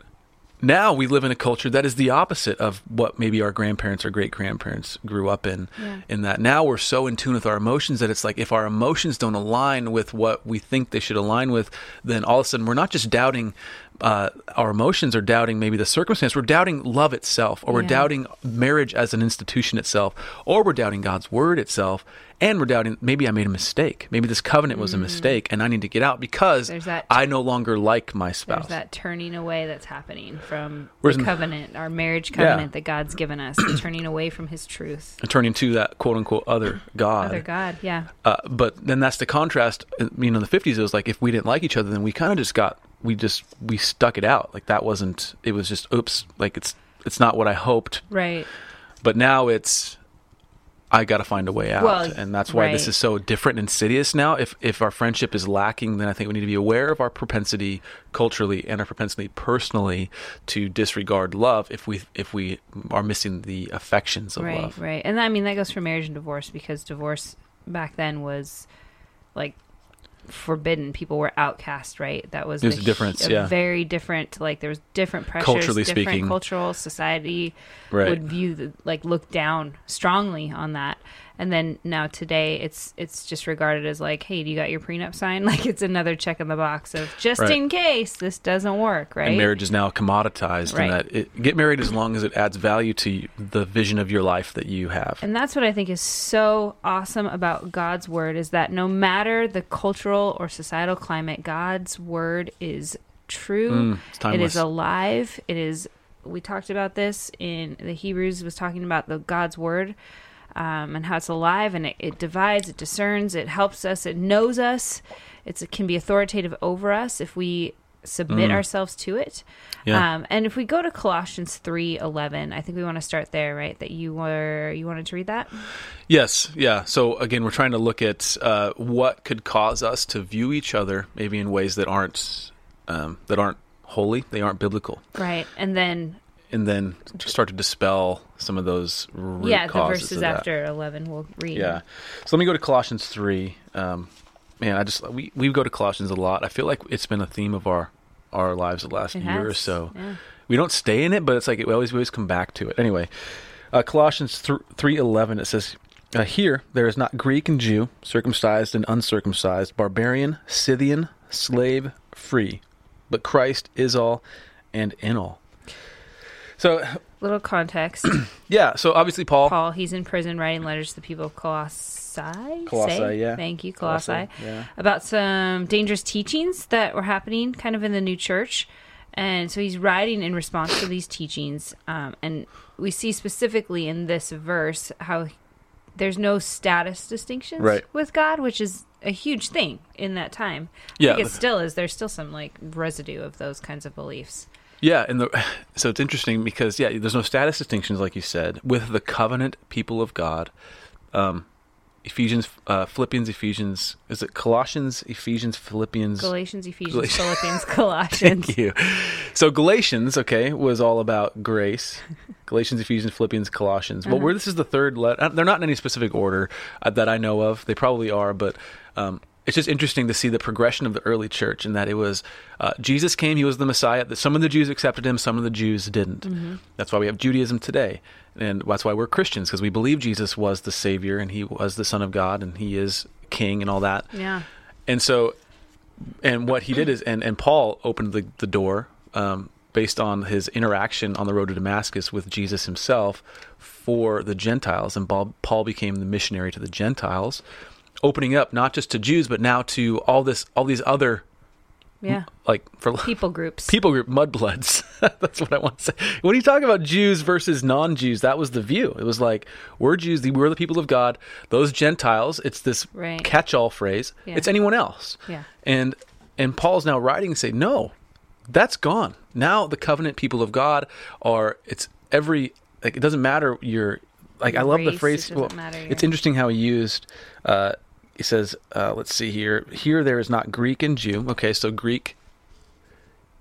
Speaker 1: now we live in a culture that is the opposite of what maybe our grandparents or great grandparents grew up in.
Speaker 2: Yeah.
Speaker 1: In that now we're so in tune with our emotions that it's like if our emotions don't align with what we think they should align with, then all of a sudden we're not just doubting uh, our emotions or doubting maybe the circumstance. We're doubting love itself, or we're
Speaker 2: Yeah.
Speaker 1: doubting marriage as an institution itself, or we're doubting God's word itself, and we're doubting maybe I made a mistake. Maybe this covenant was a mistake, and I need to get out because
Speaker 2: Mm.
Speaker 1: I no longer like my spouse.
Speaker 2: There's that turning away that's happening from
Speaker 1: Whereas
Speaker 2: the
Speaker 1: in-
Speaker 2: covenant, our marriage covenant that God's given us, the turning away from His truth.
Speaker 1: and turning to that quote unquote other God.
Speaker 2: Other God, yeah.
Speaker 1: Uh, but then that's the contrast. uh, You know, in the fifties, it was like if we didn't like each other, then we kind of just got we just we stuck it out. Like that wasn't. It was just oops. Like it's it's not what I hoped.
Speaker 2: Right.
Speaker 1: But now it's I got to find a way out,
Speaker 2: Well,
Speaker 1: and that's why this is so different and insidious now. If if our friendship is lacking, then I think we need to be aware of our propensity culturally and our propensity personally to disregard love. If we if we are missing the affections of
Speaker 2: right,
Speaker 1: love.
Speaker 2: right. And I mean that goes for marriage and divorce because divorce back then was like forbidden. People were outcast, right? That was
Speaker 1: There's
Speaker 2: the
Speaker 1: a difference,
Speaker 2: hu-
Speaker 1: yeah.
Speaker 2: very different. Like there was different pressures,
Speaker 1: Culturally
Speaker 2: different
Speaker 1: speaking.
Speaker 2: cultural society
Speaker 1: Right.
Speaker 2: would view the, like look down strongly on that. And then now today, it's it's just regarded as like, hey, do you got your prenup signed? Like it's another check in the box of just
Speaker 1: Right.
Speaker 2: in case this doesn't work, right?
Speaker 1: And marriage is now commoditized,
Speaker 2: Right.
Speaker 1: and that it, get married as long as it adds value to the vision of your life that you have.
Speaker 2: And that's what I think is so awesome about God's word is that no matter the cultural or societal climate, God's word is true.
Speaker 1: Mm, timeless.
Speaker 2: is alive. It is we talked about this in the Hebrews was talking about the God's word um, and how it's alive and it, it divides, it discerns, it helps us, it knows us. It's, it can be authoritative over us if we submit
Speaker 1: Mm.
Speaker 2: ourselves to it.
Speaker 1: Yeah.
Speaker 2: Um, and if we go to Colossians three eleven, I think we want to start there, right? That you were you wanted to read that.
Speaker 1: Yes, yeah. So again, we're trying to look at uh, what could cause us to view each other maybe in ways that aren't um, that aren't holy, they aren't biblical,
Speaker 2: Right. And then
Speaker 1: and then start to dispel some of those root
Speaker 2: yeah, the verses after 11 we'll read.
Speaker 1: Yeah. So let me go to Colossians three. Um, man, I just we we go to Colossians a lot. I feel like it's been a theme of our our lives the last
Speaker 2: It
Speaker 1: year or so.
Speaker 2: yeah.
Speaker 1: We don't stay in it, but it's like we always we always come back to it. Anyway, uh, Colossians three eleven it says. Uh, here there is not Greek and Jew, circumcised and uncircumcised, barbarian, Scythian, slave, free, but Christ is all and in all. So
Speaker 2: Little context.
Speaker 1: yeah, so obviously Paul,
Speaker 2: Paul, he's in prison writing letters to the people of Colossae.
Speaker 1: Colossae,
Speaker 2: say?
Speaker 1: yeah.
Speaker 2: Thank you, Colossae.
Speaker 1: Colossae, yeah.
Speaker 2: About some dangerous teachings that were happening kind of in the new church. And so he's writing in response to these teachings. Um, and we see specifically in this verse how there's no status distinctions
Speaker 1: Right.
Speaker 2: with God, which is a huge thing in that time. I
Speaker 1: Yeah,
Speaker 2: think it still is. There's still some like residue of those kinds of beliefs.
Speaker 1: Yeah, and the so it's interesting because yeah, there's no status distinctions like you said with the covenant people of God. Um, Ephesians, uh, Philippians, Ephesians. Is it Colossians, Ephesians, Philippians?
Speaker 2: Galatians, Ephesians. Philippians, Colossians.
Speaker 1: Thank you. So Galatians, okay, was all about grace. Galatians, Ephesians, Philippians, Colossians. Well, where this is the third letter. They're not in any specific order uh, that I know of. They probably are, but um, it's just interesting to see the progression of the early church and that it was uh, Jesus came, he was the Messiah. That some of the Jews accepted him, some of the Jews didn't. That's why we have Judaism today, and that's why we're Christians because we believe Jesus was the Savior and he was the Son of God and he is King and all that.
Speaker 2: yeah.
Speaker 1: And so, and what he did is, and, and Paul opened the, the door um, based on his interaction on the road to Damascus with Jesus himself for the Gentiles. And Paul, Paul became the missionary to the Gentiles, opening up not just to Jews, but now to all this, all these other
Speaker 2: Yeah.
Speaker 1: like for
Speaker 2: People groups.
Speaker 1: people group mudbloods. That's what I want to say. When you talk about Jews versus non-Jews, that was the view. It was like we're Jews, we're the people of God. Those Gentiles, it's this
Speaker 2: Right.
Speaker 1: catch-all phrase.
Speaker 2: Yeah.
Speaker 1: It's anyone else.
Speaker 2: Yeah.
Speaker 1: And and Paul's now writing and say, no, that's gone. Now the covenant people of God are. It's every like it doesn't matter your like I love the phrase.
Speaker 2: it
Speaker 1: Well,
Speaker 2: doesn't
Speaker 1: it's interesting how he used. Uh, he says, uh, let's see here. Here there is not Greek and Jew. Okay, so Greek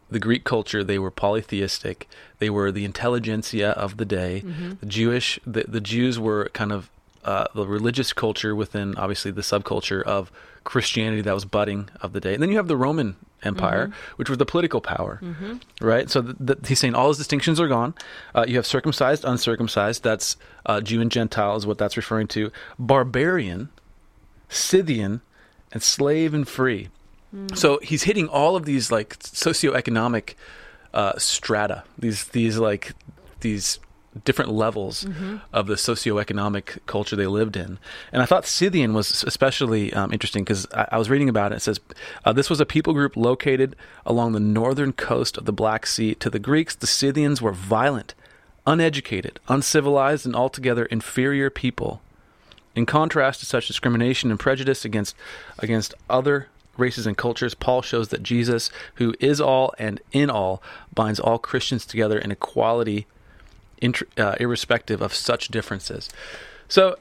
Speaker 1: the Greek culture, they were polytheistic. They were the intelligentsia of the day.
Speaker 2: Mm-hmm.
Speaker 1: The Jewish, the, the Jews were kind of uh, the religious culture within, obviously, the subculture of Christianity that was budding of the day. And then you have the Roman Empire,
Speaker 2: Mm-hmm.
Speaker 1: which was the political power, right? So th- th- he's saying all those distinctions are gone. Uh, you have circumcised, uncircumcised. That's uh, Jew and Gentile is what that's referring to. Barbarian, Scythian, and slave and free. So he's hitting all of these like socioeconomic uh, strata, these these like these different levels of the socioeconomic culture they lived in. And I thought Scythian was especially um, interesting because I, I was reading about it. It says uh, this was a people group located along the northern coast of the Black Sea. To the Greeks, the Scythians were violent, uneducated, uncivilized, and altogether inferior people. In contrast to such discrimination and prejudice against against other races and cultures, Paul shows that Jesus, who is all and in all, binds all Christians together in equality, uh, irrespective of such differences. So,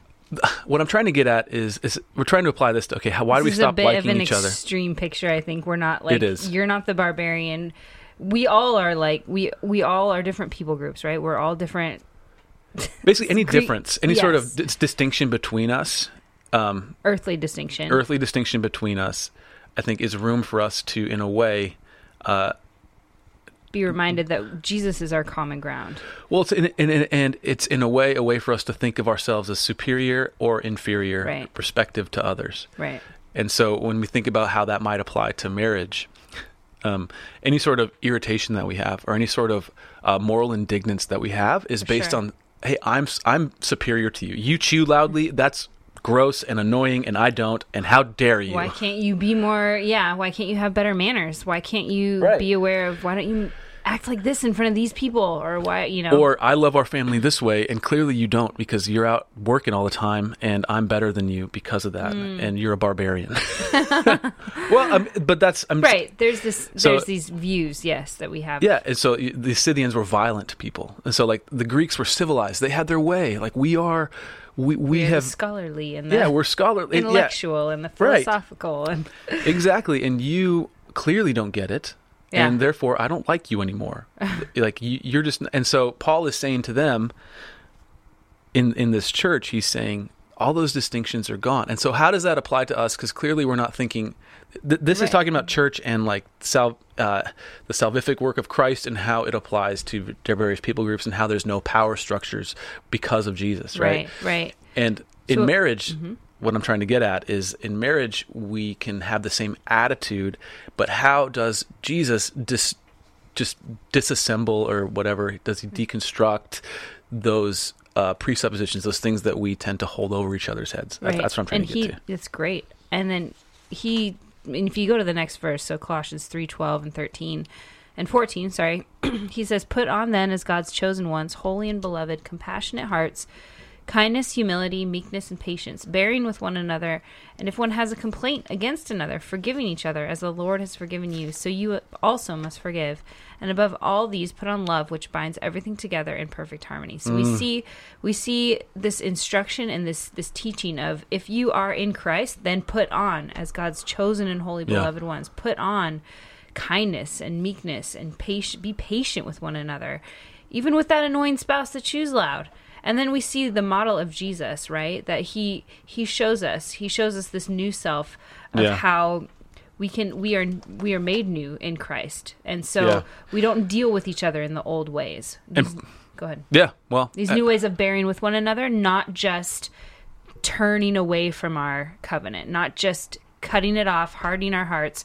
Speaker 1: what I'm trying to get at is, is we're trying to apply this to okay, how, why do we
Speaker 2: this
Speaker 1: stop
Speaker 2: a bit
Speaker 1: liking
Speaker 2: of an
Speaker 1: each other?
Speaker 2: extreme picture. I think we're not like
Speaker 1: It is.
Speaker 2: you're not the barbarian. We all are like we we all are different people groups, right? We're all different
Speaker 1: Basically, any
Speaker 2: Greek-
Speaker 1: difference, any sort of
Speaker 2: yes.
Speaker 1: dis- distinction between us, um,
Speaker 2: earthly distinction.
Speaker 1: earthly distinction between us, I think is room for us to, in a way, uh,
Speaker 2: Be reminded that Jesus is our common ground.
Speaker 1: Well, it's in, in, in, and it's in a way a way for us to think of ourselves as superior or inferior
Speaker 2: Right.
Speaker 1: respective to others.
Speaker 2: Right.
Speaker 1: And so when we think about how that might apply to marriage, um, any sort of irritation that we have or any sort of uh, moral indignance that we have is based
Speaker 2: sure.
Speaker 1: on, hey, I'm I'm superior to you. You chew loudly. That's gross and annoying, and I don't. And how dare you?
Speaker 2: Why can't you be more? Yeah. Why can't you have better manners? Why can't you
Speaker 1: Right.
Speaker 2: be aware of? Why don't you act like this in front of these people? Or why you know?
Speaker 1: Or I love our family this way, and clearly you don't because you're out working all the time, and I'm better than you because of that,
Speaker 2: Hmm.
Speaker 1: and you're a barbarian. well, um, but that's I'm,
Speaker 2: right. There's this.
Speaker 1: So-
Speaker 2: there's these views. Yes, that we have.
Speaker 1: Yeah, and so the Scythians were violent people, and so like the Greeks were civilized; they had their way. Like we are, we we
Speaker 2: We're
Speaker 1: have
Speaker 2: scholarly and
Speaker 1: yeah, we're scholarly, yeah,
Speaker 2: intellectual and the
Speaker 1: Right.
Speaker 2: philosophical and
Speaker 1: exactly, and you clearly don't get it.
Speaker 2: Yeah.
Speaker 1: And therefore, I don't like you anymore. like you, you're just, and so Paul is saying to them, in in this church, he's saying all those distinctions are gone. And so, how does that apply to us? Because clearly, we're not thinking. Th- this is talking about church and like sal- uh, the salvific work of Christ and how it applies to their various people groups and how there's no power structures because of Jesus, right?
Speaker 2: right, right.
Speaker 1: And in
Speaker 2: So- mm-hmm.
Speaker 1: What I'm trying to get at is in marriage, we can have the same attitude, but how does Jesus dis- just disassemble or whatever? Does he deconstruct those uh, presuppositions, those things that we tend to hold over each other's heads? That's,
Speaker 2: Right.
Speaker 1: that's what I'm trying
Speaker 2: and
Speaker 1: to
Speaker 2: he,
Speaker 1: get to.
Speaker 2: It's great. And then he, and if you go to the next verse, so Colossians three twelve and thirteen, and fourteen, sorry, he says, "Put on then as God's chosen ones, holy and beloved, compassionate hearts." Kindness, humility, meekness, and patience, bearing with one another, and if one has a complaint against another, forgiving each other as the Lord has forgiven you, so you also must forgive. And above all these, put on love, which binds everything together in perfect harmony. So we mm. see, we see this instruction and this this teaching of if you are in Christ, then put on as God's chosen and holy
Speaker 1: Yeah.
Speaker 2: beloved ones. Put on kindness and meekness and patient. Be patient with one another, even with that annoying spouse that chews loud. And then we see the model of Jesus, right? That he he shows us. He shows us this new self of
Speaker 1: Yeah.
Speaker 2: how we can we are we are made new in Christ, and so
Speaker 1: Yeah.
Speaker 2: we don't deal with each other in the old ways. These- go ahead.
Speaker 1: Yeah, well,
Speaker 2: These
Speaker 1: uh,
Speaker 2: new ways of bearing with one another, not just turning away from our covenant, not just cutting it off, hardening our hearts,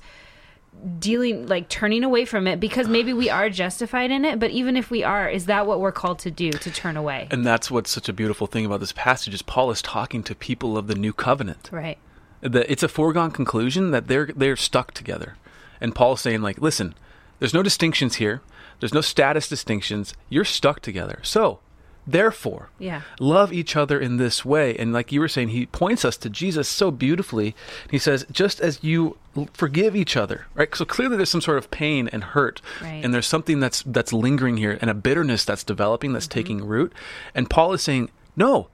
Speaker 2: dealing like turning away from it because maybe we are justified in it, but even if we are, is that what we're called to do to turn away?
Speaker 1: and that's what's such a beautiful thing about this passage is Paul is talking to people of the new covenant.
Speaker 2: Right.
Speaker 1: that it's a foregone conclusion that they're they're stuck together And Paul's saying, like, listen, there's no distinctions here. There's no status distinctions. You're stuck together. So, therefore,
Speaker 2: Yeah.
Speaker 1: love each other in this way. And like you were saying, he points us to Jesus so beautifully. He says, just as you forgive each other, right? So clearly there's some sort of pain and hurt.
Speaker 2: Right.
Speaker 1: And there's something that's that's lingering here and a bitterness that's developing, that's taking root. And Paul is saying, no,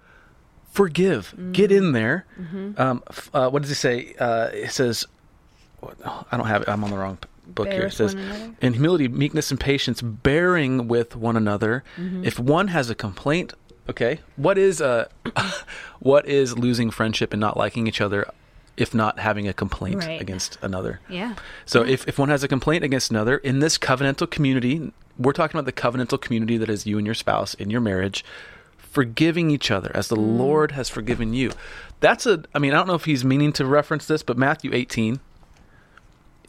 Speaker 1: forgive. Get in there. Um, uh, what does he say? Uh, it says, I don't have it. I'm on the wrong book
Speaker 2: Bear
Speaker 1: here. It says, in humility, meekness, and patience, bearing with one another.
Speaker 2: Mm-hmm.
Speaker 1: If one has a complaint, okay, what is uh, what is losing friendship and not liking each other, if not having a complaint
Speaker 2: Right.
Speaker 1: against another?
Speaker 2: Yeah.
Speaker 1: So if, if one has a complaint against another in this covenantal community, we're talking about the covenantal community that is you and your spouse in your marriage, forgiving each other as the Lord has forgiven you. That's a I mean, I don't know if he's meaning to reference this, but Matthew 18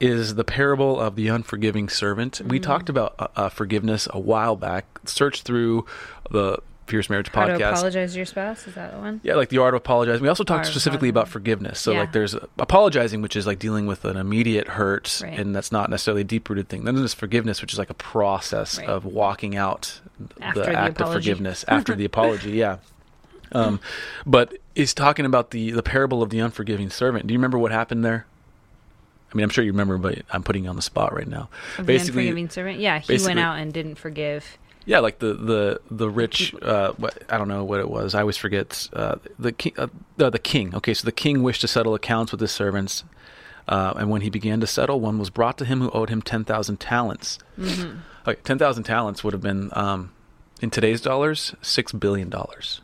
Speaker 1: is the parable of the unforgiving servant. We talked about uh, uh, forgiveness a while back. Search through the Fierce Marriage
Speaker 2: How to
Speaker 1: podcast.
Speaker 2: apologize to your spouse? Is that the one?
Speaker 1: Yeah, like the art of apologizing. We also talked specifically about forgiveness. So
Speaker 2: Yeah.
Speaker 1: like there's apologizing, which is like dealing with an immediate hurt,
Speaker 2: Right.
Speaker 1: and that's not necessarily a deep rooted thing. Then there's forgiveness, which is like a process
Speaker 2: Right.
Speaker 1: of walking out
Speaker 2: After
Speaker 1: the
Speaker 2: the
Speaker 1: act of forgiveness after the apology. Yeah. Um, but he's talking about the the parable of the unforgiving servant. Do you remember what happened there? I mean, I'm sure you remember, but I'm putting you on the spot right now.
Speaker 2: Of
Speaker 1: Basically,
Speaker 2: the servant? Yeah, he went out and didn't forgive.
Speaker 1: yeah, like the the the rich. Uh, what, I don't know what it was. I always forget. Uh, the king. Uh, the, the king. Okay, so the king wished to settle accounts with his servants, uh, and when he began to settle, one was brought to him who owed him ten thousand talents.
Speaker 2: Mm-hmm.
Speaker 1: Okay, ten thousand talents would have been um, in today's dollars six billion dollars.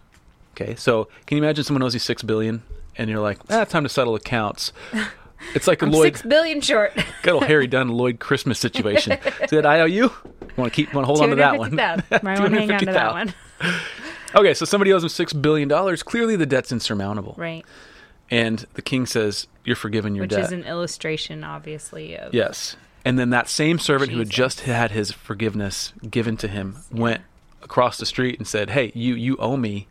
Speaker 1: Okay, so can you imagine someone owes you six billion, and you're like, ah, time to settle accounts. It's like a
Speaker 2: I'm
Speaker 1: Lloyd,
Speaker 2: six billion short.
Speaker 1: good old Harry Dunn Lloyd Christmas situation. See that IOU? Want to keep? Want to hold on to that one?
Speaker 2: 250,000. Might want to hang on to that
Speaker 1: 250,000.
Speaker 2: one.
Speaker 1: Okay, so somebody owes him six billion dollars. Clearly, the debt's insurmountable,
Speaker 2: Right.
Speaker 1: and the king says, "You're forgiven your debt.
Speaker 2: Which
Speaker 1: debt."
Speaker 2: is an illustration, obviously, of
Speaker 1: yes, and then that same servant who had just had his forgiveness given to him went across the street and said, "Hey, you you owe me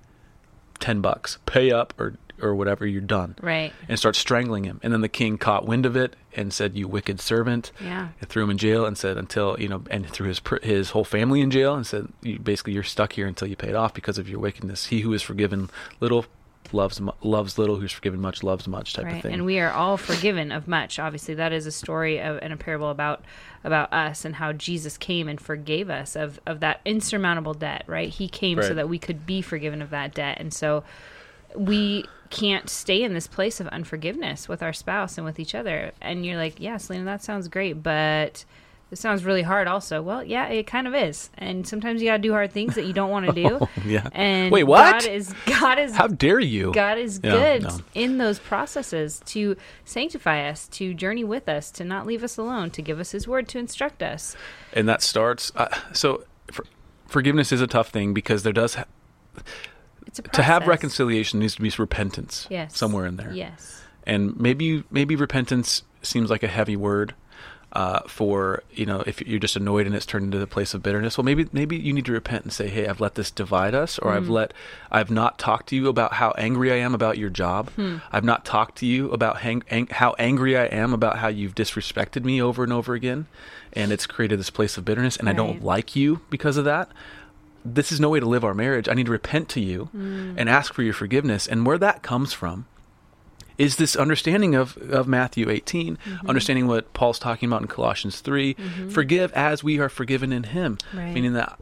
Speaker 1: ten bucks. Pay up, or or whatever. You're done."
Speaker 2: right.
Speaker 1: And starts strangling him, and then the king caught wind of it and said, "You wicked servant."
Speaker 2: Yeah.
Speaker 1: and threw him in jail and said until you know and threw his his whole family in jail and said you, basically you're stuck here until you pay it off because of your wickedness he who is forgiven little loves loves little who's forgiven much loves much type of thing
Speaker 2: And we are all forgiven of much. Obviously, that is a story of, and a parable about about us and how Jesus came and forgave us of of that insurmountable debt. Right. He came so that we could be forgiven of that debt, and so we can't stay in this place of unforgiveness with our spouse and with each other. And you're like, yeah, Selena, that sounds great, but this sounds really hard also. Well, yeah, it kind of is. And sometimes you got to do hard things that you don't want to do.
Speaker 1: yeah
Speaker 2: And
Speaker 1: Wait, what?
Speaker 2: God is God is
Speaker 1: how dare you
Speaker 2: God is
Speaker 1: Yeah,
Speaker 2: good
Speaker 1: no.
Speaker 2: in those processes to sanctify us, to journey with us, to not leave us alone, to give us His word, to instruct us.
Speaker 1: and that starts uh, so for, forgiveness is a tough thing because there does ha-
Speaker 2: It's a
Speaker 1: to have reconciliation needs to be repentance
Speaker 2: Yes.
Speaker 1: somewhere in there
Speaker 2: Yes.
Speaker 1: and maybe maybe repentance seems like a heavy word uh, for you know if you're just annoyed and it's turned into the place of bitterness well maybe maybe you need to repent and say hey i've let this divide us or
Speaker 2: Mm.
Speaker 1: i've let i've not talked to you about how angry i am about your job
Speaker 2: Hmm.
Speaker 1: i've not talked to you about hang, ang- how angry i am about how you've disrespected me over and over again and it's created this place of bitterness and i don't like you because of that this is no way to live our marriage i need to repent to you
Speaker 2: Hmm.
Speaker 1: and ask for your forgiveness and where that comes from is this understanding of, of Matthew 18,
Speaker 2: Mm-hmm.
Speaker 1: understanding what Paul's talking about in Colossians 3, forgive as we are forgiven in him.
Speaker 2: Right.
Speaker 1: Meaning that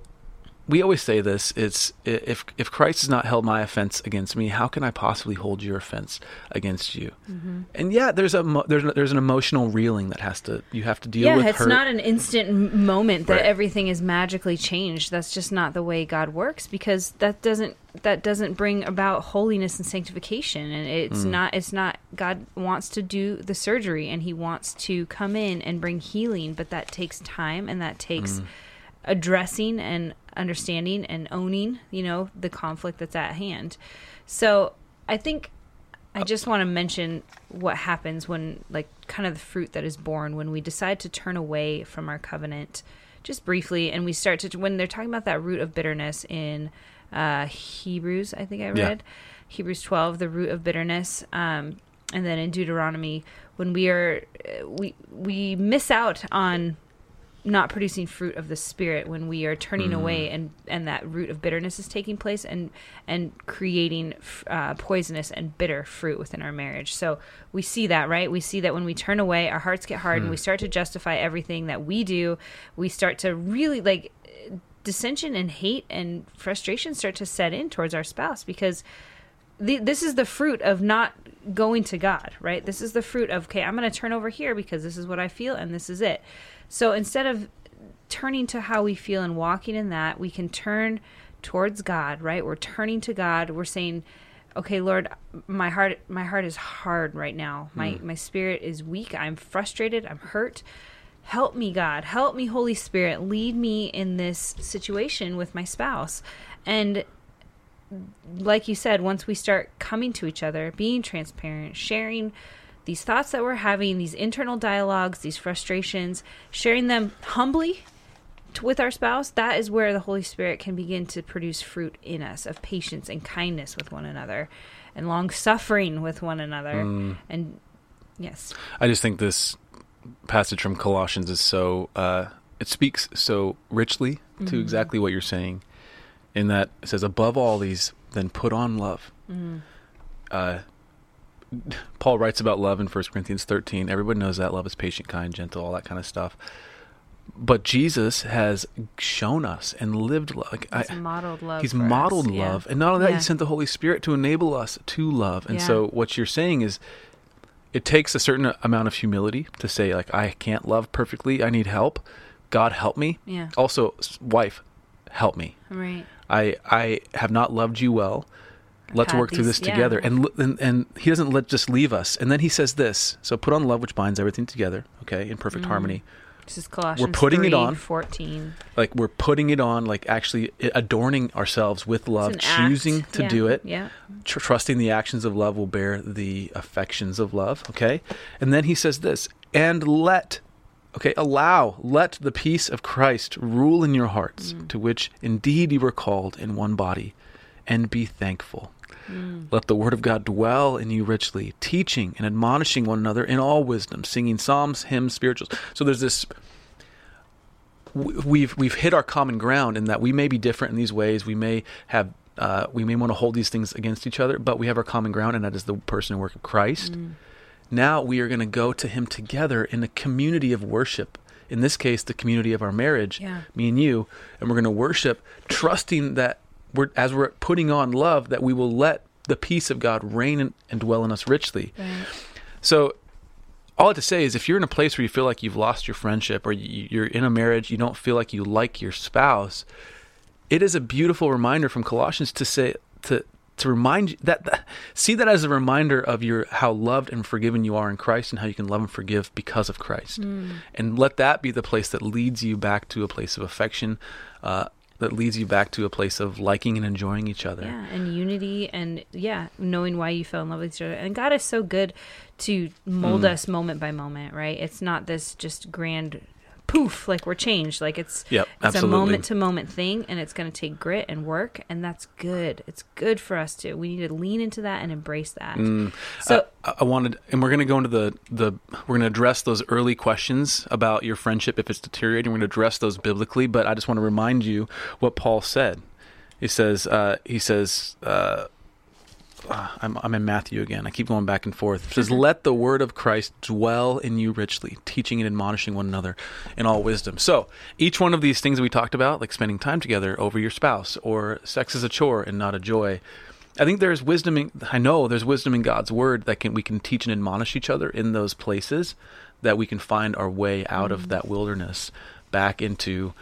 Speaker 1: we always say this, it's if if Christ has not held my offense against me, how can I possibly hold your offense against you?
Speaker 2: Mm-hmm.
Speaker 1: And yeah, there's a there's there's an emotional reeling that has to you have to deal
Speaker 2: Yeah,
Speaker 1: with
Speaker 2: it's
Speaker 1: hurt.
Speaker 2: not an instant moment that
Speaker 1: Right.
Speaker 2: everything is magically changed. That's just not the way God works because that doesn't that doesn't bring about holiness and sanctification and it's
Speaker 1: Mm.
Speaker 2: not it's not God wants to do the surgery and he wants to come in and bring healing, but that takes time and that
Speaker 1: Mm.
Speaker 2: takes addressing and understanding and owning, you know, the conflict that's at hand. So, I think I just want to mention what happens when, like, kind of the fruit that is born when we decide to turn away from our covenant, just briefly, and we start to, when they're talking about that root of bitterness in uh, Hebrews, I think I
Speaker 1: Yeah.
Speaker 2: read, Hebrews 12, the root of bitterness. Um, and then in Deuteronomy, when we are uh, we we miss out on not producing fruit of the spirit when we are turning away and and that root of bitterness is taking place and and creating uh, poisonous and bitter fruit within our marriage. So we see that right? We see that when we turn away our hearts get hard and we start to justify everything that we do. We start to really like dissension and hate and frustration start to set in towards our spouse because the, this is the fruit of not going to God, right? This is the fruit of, okay, I'm going to turn over here because this is what I feel and this is it. So instead of turning to how we feel and walking in that, we can turn towards God, right? We're turning to God. We're saying, okay, Lord, my heart my heart is hard right now. Hmm. My my spirit is weak. I'm frustrated. I'm hurt. Help me, God. Help me, Holy Spirit. Lead me in this situation with my spouse. And like you said, once we start coming to each other, being transparent, sharing these thoughts that we're having, these internal dialogues, these frustrations, sharing them humbly with our spouse, that is where the Holy Spirit can begin to produce fruit in us of patience and kindness with one another and long suffering with one another. And yes.
Speaker 1: I just think this passage from Colossians is so uh, it speaks so richly to exactly what you're saying. In that it says, above all these, then put on love. Uh, Paul writes about love in 1 Corinthians 13. Everybody knows that love is patient, kind, gentle, all that kind of stuff. But Jesus has shown us and lived love. Like,
Speaker 2: He's
Speaker 1: I-
Speaker 2: modeled love.
Speaker 1: He's
Speaker 2: for us.
Speaker 1: modeled
Speaker 2: Yeah.
Speaker 1: And not only that,
Speaker 2: Yeah.
Speaker 1: he sent the Holy Spirit to enable us to love. And
Speaker 2: Yeah.
Speaker 1: so what you're saying is it takes a certain amount of humility to say, like, I can't love perfectly. I need help. God help me.
Speaker 2: Yeah.
Speaker 1: Also, wife, help me.
Speaker 2: Right.
Speaker 1: I I have not loved you well. Let's work through
Speaker 2: these-
Speaker 1: this
Speaker 2: yeah.
Speaker 1: together. And, and and he doesn't let just leave us. And then he says this. So put on love which binds everything together, okay, in perfect
Speaker 2: Mm.
Speaker 1: harmony.
Speaker 2: This is Colossians
Speaker 1: putting it on.
Speaker 2: 14.
Speaker 1: Like we're putting it on, like actually adorning ourselves with love,
Speaker 2: an act.
Speaker 1: choosing to
Speaker 2: Yeah.
Speaker 1: do it.
Speaker 2: Yeah.
Speaker 1: tr- trusting the actions of love will bear the affections of love okay and then he says this and let okay allow let the peace of christ rule in your hearts to which indeed you were called in one body and be thankful let the word of god dwell in you richly teaching and admonishing one another in all wisdom singing psalms hymns spirituals so there's this we've we've hit our common ground in that we may be different in these ways. We may have uh, we may want to hold these things against each other, but we have our common ground, and that is the person and work of Christ. Now we are going to go to Him together in a community of worship. In this case, the community of our marriage,
Speaker 2: Yeah.
Speaker 1: me and you, and we're going to worship, trusting that we're as we're putting on love, that we will let the peace of God reign and, and dwell in us richly.
Speaker 2: Right.
Speaker 1: So, all I have to say is, if you're in a place where you feel like you've lost your friendship, or you- you're in a marriage, you don't feel like you like your spouse, it is a beautiful reminder from Colossians to say to to remind you that, that see that as a reminder of your how loved and forgiven you are in Christ, and how you can love and forgive because of Christ, and let that be the place that leads you back to a place of affection. Uh, that leads you back to a place of liking and enjoying each other.
Speaker 2: Yeah, and unity, and yeah, knowing why you fell in love with each other. And God is so good to mold
Speaker 1: Mm.
Speaker 2: us moment by moment, right? It's not this just grand poof, like we're changed. Like it's
Speaker 1: Yep,
Speaker 2: it's
Speaker 1: absolutely.
Speaker 2: a moment to moment thing, and it's going to take grit and work, and that's good. It's good for us to. We need to lean into that and embrace that. So
Speaker 1: I, I wanted, and we're going to go into the the we're going to address those early questions about your friendship if it's deteriorating. We're going to address those biblically, but I just want to remind you what Paul said. He says, uh, he says, uh, uh, I'm, I'm in Matthew again. I keep going back and forth. It says, "Let the word of Christ dwell in you richly, teaching and admonishing one another in all wisdom." So each one of these things that we talked about, like spending time together over your spouse, or sex is a chore and not a joy, I think there's wisdom. In, I know there's wisdom in God's word that can we can teach and admonish each other in those places, that we can find our way out of that wilderness back into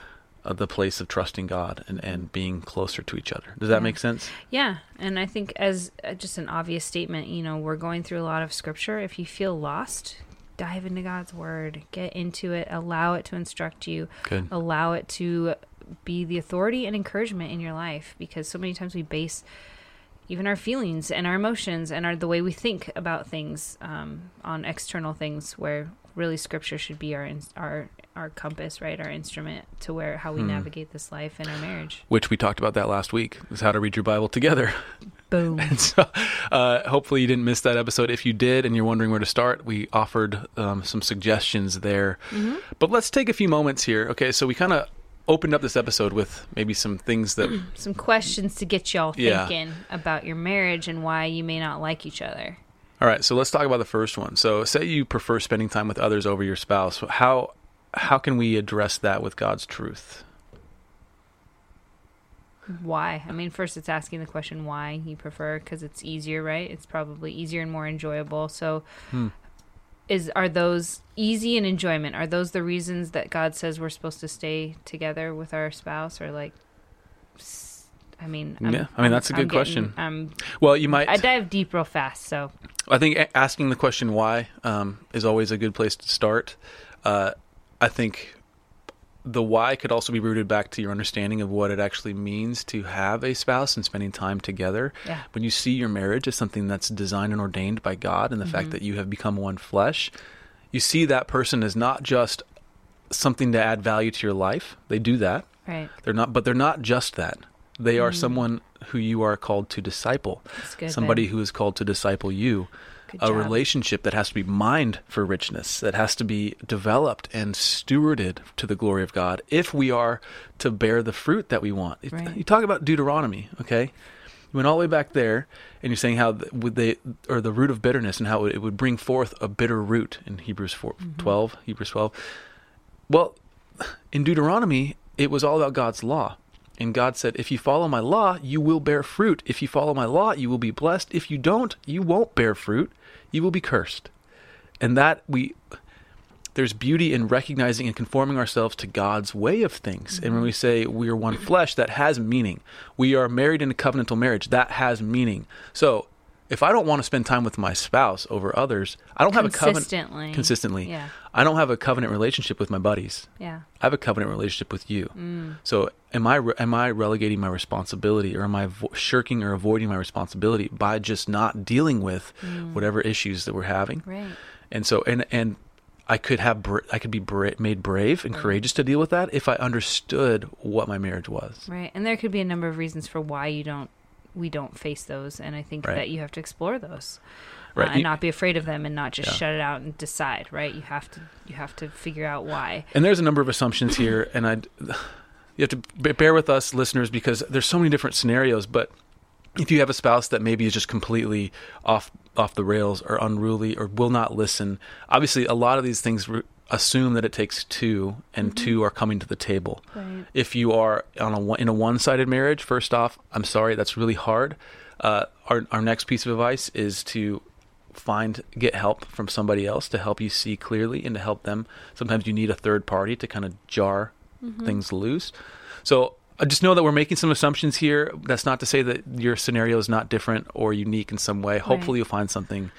Speaker 1: uh, the place of trusting God and, and being closer to each other. Does that
Speaker 2: Yeah.
Speaker 1: make sense?
Speaker 2: Yeah, and I think as uh, just an obvious statement, you know, we're going through a lot of scripture. If you feel lost, dive into God's word, get into it, allow it to instruct you,
Speaker 1: Good.
Speaker 2: allow it to be the authority and encouragement in your life because so many times we base even our feelings and our emotions and our the way we think about things um, on external things where really scripture should be our our our compass right our instrument to where how we
Speaker 1: Hmm.
Speaker 2: navigate this life and our marriage
Speaker 1: Which we talked about that last week. Is how to read your Bible together.
Speaker 2: Boom.
Speaker 1: And so, uh, hopefully, you didn't miss that episode. If you did and you're wondering where to start, we offered um, some suggestions there.
Speaker 2: Mm-hmm.
Speaker 1: But let's take a few moments here. Okay, so we kind of opened up this episode with maybe some things that
Speaker 2: Some questions to get y'all
Speaker 1: Yeah.
Speaker 2: thinking about your marriage and why you may not like each other.
Speaker 1: All right, so let's talk about the first one. So, say you prefer spending time with others over your spouse. How how can we address that with God's truth?
Speaker 2: Why? I mean, first it's asking the question why you prefer because it's easier, right? It's probably easier and more enjoyable. So,
Speaker 1: Hmm.
Speaker 2: is are those easy and enjoyment? Are those the reasons that God says we're supposed to stay together with our spouse, or like? I mean,
Speaker 1: Yeah, I mean, that's a good question.
Speaker 2: Um,
Speaker 1: Well, you might.
Speaker 2: I dive deep real fast, so
Speaker 1: I think asking the question why um, is always a good place to start. Uh, I think the why could also be rooted back to your understanding of what it actually means to have a spouse and spending time together.
Speaker 2: yeah,
Speaker 1: When you see your marriage as something that's designed and ordained by God and the fact mm-hmm. that you have become one flesh, you see that person as not just something to add value to your life. They do that.
Speaker 2: right.
Speaker 1: They're not, but they're not just that. They are mm. someone who you are called to disciple.
Speaker 2: That's good.
Speaker 1: Somebody who is called to disciple you a relationship that has to be mined for richness, that has to be developed and stewarded to the glory of God if we are to bear the fruit that we want.
Speaker 2: Right.
Speaker 1: You talk about Deuteronomy, okay? You went all the way back there, and you're saying how would they, or the root of bitterness, and how it would bring forth a bitter root in Hebrews 4,
Speaker 2: Mm-hmm.
Speaker 1: 12, Hebrews 12. Well, in Deuteronomy, it was all about God's law. And God said, if you follow my law, you will bear fruit. If you follow my law, you will be blessed. If you don't, you won't bear fruit. You will be cursed. And that we there's beauty in recognizing and conforming ourselves to God's way of things. And when we mm-hmm. say we are one flesh, that has meaning. We are married in a covenantal marriage, that has meaning. So if I don't want to spend time with my spouse over others, I don't have a covenant
Speaker 2: consistently. Yeah,
Speaker 1: I don't have a covenant relationship with my buddies.
Speaker 2: yeah.
Speaker 1: I have a covenant relationship with you.
Speaker 2: Mm.
Speaker 1: So am I am I relegating my responsibility, or am I vo- shirking or avoiding my responsibility by just not dealing with
Speaker 2: Mm.
Speaker 1: whatever issues that we're having?
Speaker 2: Right.
Speaker 1: And so and and I could have bra- I could be bra- made brave and courageous to deal with that if I understood what my marriage was.
Speaker 2: Right. And there could be a number of reasons for why you don't we don't face those and I think
Speaker 1: Right.
Speaker 2: that you have to explore those. uh,
Speaker 1: Right.
Speaker 2: and
Speaker 1: You-
Speaker 2: not be afraid of them and not just
Speaker 1: Yeah.
Speaker 2: shut it out and decide, right? You have to you have to figure out why.
Speaker 1: And there's a number of assumptions here, and I, you have to bear with us, listeners, because there's so many different scenarios. But if you have a spouse that maybe is just completely off off the rails or unruly or will not listen, obviously a lot of these things re- assume that it takes two, and mm-hmm. two are coming to the table.
Speaker 2: Right.
Speaker 1: If you are on a in a one-sided marriage, first off, I'm sorry, that's really hard. Uh, our our next piece of advice is to find get help from somebody else to help you see clearly and to help them. Sometimes you need a third party to kind of jar mm-hmm. things loose. So I just know that we're making some assumptions here. That's not to say that your scenario is not different or unique in some way. Hopefully, you'll find something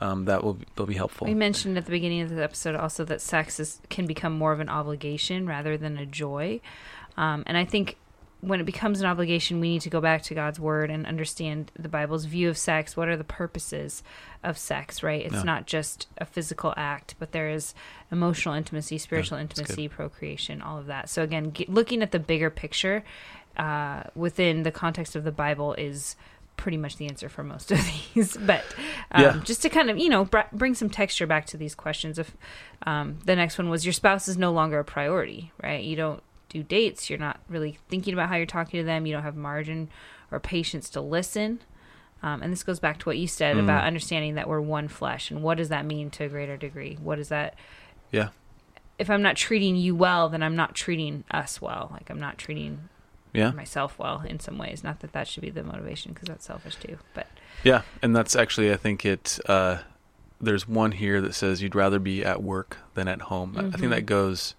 Speaker 1: um, that will will be helpful.
Speaker 2: We mentioned at the beginning of the episode also that sex is, can become more of an obligation rather than a joy. Um, and I think when it becomes an obligation, we need to go back to God's word and understand the Bible's view of sex. What are the purposes of sex, right? It's
Speaker 1: Yeah.
Speaker 2: not just a physical act, but there is emotional intimacy, spiritual
Speaker 1: good.
Speaker 2: intimacy, procreation, all of that. So, again, get, looking at the bigger picture uh, within the context of the Bible is pretty much the answer for most of these. But um,
Speaker 1: Yeah.
Speaker 2: just to kind of, you know, br- bring some texture back to these questions. If um, the next one was your spouse is no longer a priority, right? You don't do dates. You're not really thinking about how you're talking to them. You don't have margin or patience to listen. Um, and this goes back to what you said
Speaker 1: Mm.
Speaker 2: about understanding that we're one flesh. And what does that mean to a greater degree? What is that?
Speaker 1: yeah,
Speaker 2: If I'm not treating you well, then I'm not treating us well. Like I'm not treating
Speaker 1: yeah,
Speaker 2: myself well in some ways. Not that that should be the motivation because that's selfish too. But
Speaker 1: yeah. And that's actually, I think it. Uh, there's one here that says you'd rather be at work than at home. I- I think that goes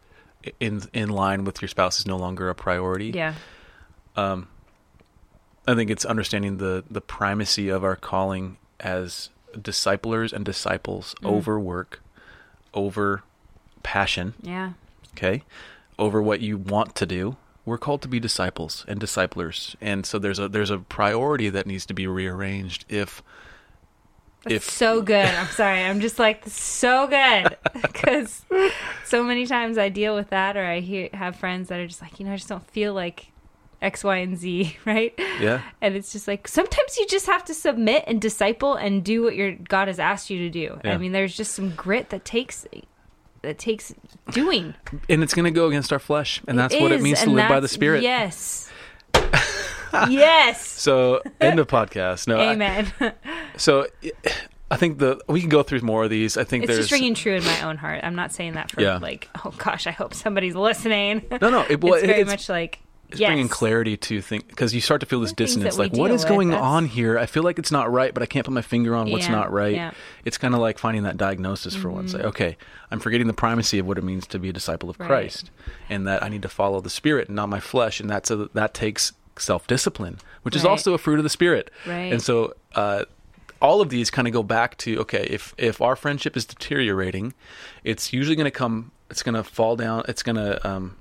Speaker 1: in in line with your spouse is no longer a priority.
Speaker 2: yeah,
Speaker 1: um, I think it's understanding the the primacy of our calling as disciplers and disciples
Speaker 2: Mm.
Speaker 1: over work, over passion,
Speaker 2: yeah,
Speaker 1: okay, over what you want to do. We're called to be disciples and disciplers, and so there's a there's a priority that needs to be rearranged if
Speaker 2: That's
Speaker 1: if
Speaker 2: so good. I'm sorry. I'm just like so good because so many times I deal with that, or I hear have friends that are just like, you know, I just don't feel like X, Y, and Z, right?
Speaker 1: Yeah.
Speaker 2: And it's just like sometimes you just have to submit and disciple and do what your God has asked you to do.
Speaker 1: Yeah.
Speaker 2: I mean, there's just some grit that takes that takes doing.
Speaker 1: And it's going to go against our flesh, and that's what it means to live by the Spirit.
Speaker 2: Yes. yes.
Speaker 1: So, end of podcast. No, I-
Speaker 2: Amen.
Speaker 1: so I think the we can go through more of these. I think
Speaker 2: it's
Speaker 1: there's
Speaker 2: just ringing true in my own heart. I'm not saying that for
Speaker 1: Yeah.
Speaker 2: like, oh gosh, I hope somebody's listening.
Speaker 1: no, no. It, well,
Speaker 2: it's very
Speaker 1: it's,
Speaker 2: much like
Speaker 1: it's
Speaker 2: yes.
Speaker 1: bringing clarity to think because you start to feel this
Speaker 2: that
Speaker 1: dissonance. Like, what is
Speaker 2: with,
Speaker 1: going
Speaker 2: that's-
Speaker 1: on here? I feel like it's not right, but I can't put my finger on what's
Speaker 2: Yeah,
Speaker 1: not right.
Speaker 2: yeah. Mm-hmm.
Speaker 1: It's kind of like finding that diagnosis for once. Like, okay, I'm forgetting the primacy of what it means to be a disciple of
Speaker 2: Right.
Speaker 1: Christ, and that I need to follow the Spirit and not my flesh, and that's a, that takes self discipline, which is also a fruit of the Spirit.
Speaker 2: Right.
Speaker 1: And so. Uh, all of these kind of go back to okay if if our friendship is deteriorating it's usually going to come it's going to fall down it's going to um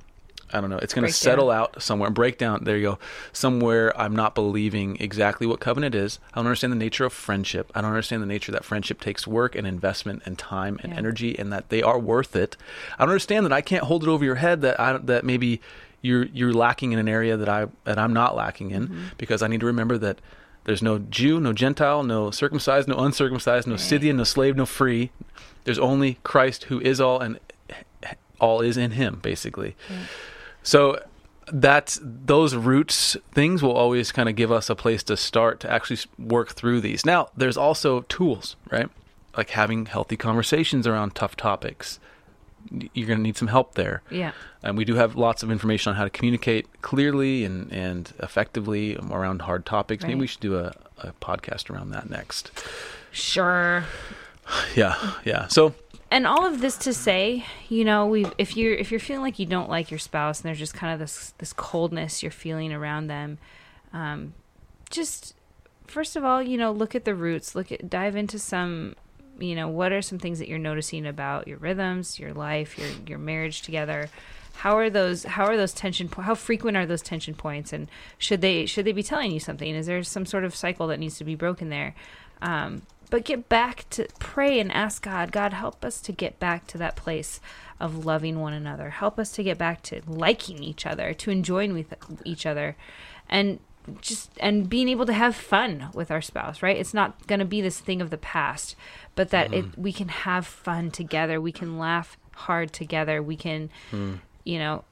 Speaker 1: i don't know it's going to settle
Speaker 2: down.
Speaker 1: out somewhere break down there you go somewhere i'm not believing exactly what covenant is i don't understand the nature of friendship i don't understand the nature that friendship takes work and investment and time and
Speaker 2: Yeah.
Speaker 1: energy and that they are worth it i don't understand that i can't hold it over your head that i that maybe you're you're lacking in an area that i that i'm not lacking in
Speaker 2: Mm-hmm.
Speaker 1: because i need to remember that there's no Jew, no Gentile, no circumcised, no uncircumcised, no Scythian, no slave, no free. There's only Christ who is all and all is in him, basically. So that's those roots things will always kind of give us a place to start to actually work through these. Now, there's also tools, right? Like having healthy conversations around tough topics. You're going to need some help there.
Speaker 2: Yeah.
Speaker 1: And we do have lots of information on how to communicate clearly and, and effectively around hard topics. Maybe we should do a, a podcast around that next.
Speaker 2: Sure.
Speaker 1: Yeah, yeah. So,
Speaker 2: and all of this to say, you know, we if you're if you're feeling like you don't like your spouse and there's just kind of this this coldness you're feeling around them, um, just first of all, you know, look at the roots. Look at dive into some, you know, what are some things that you're noticing about your rhythms, your life, your your marriage together. How are those? How are those tension? Po- how frequent are those tension points? And should they should they be telling you something? Is there some sort of cycle that needs to be broken there? Um, but get back to pray and ask God, God, help us to get back to that place of loving one another. Help us to get back to liking each other, to enjoying with each other, and just and being able to have fun with our spouse. Right? It's not going to be this thing of the past, but that it mm. we can have fun together. We can laugh hard together. We can, mm. you know,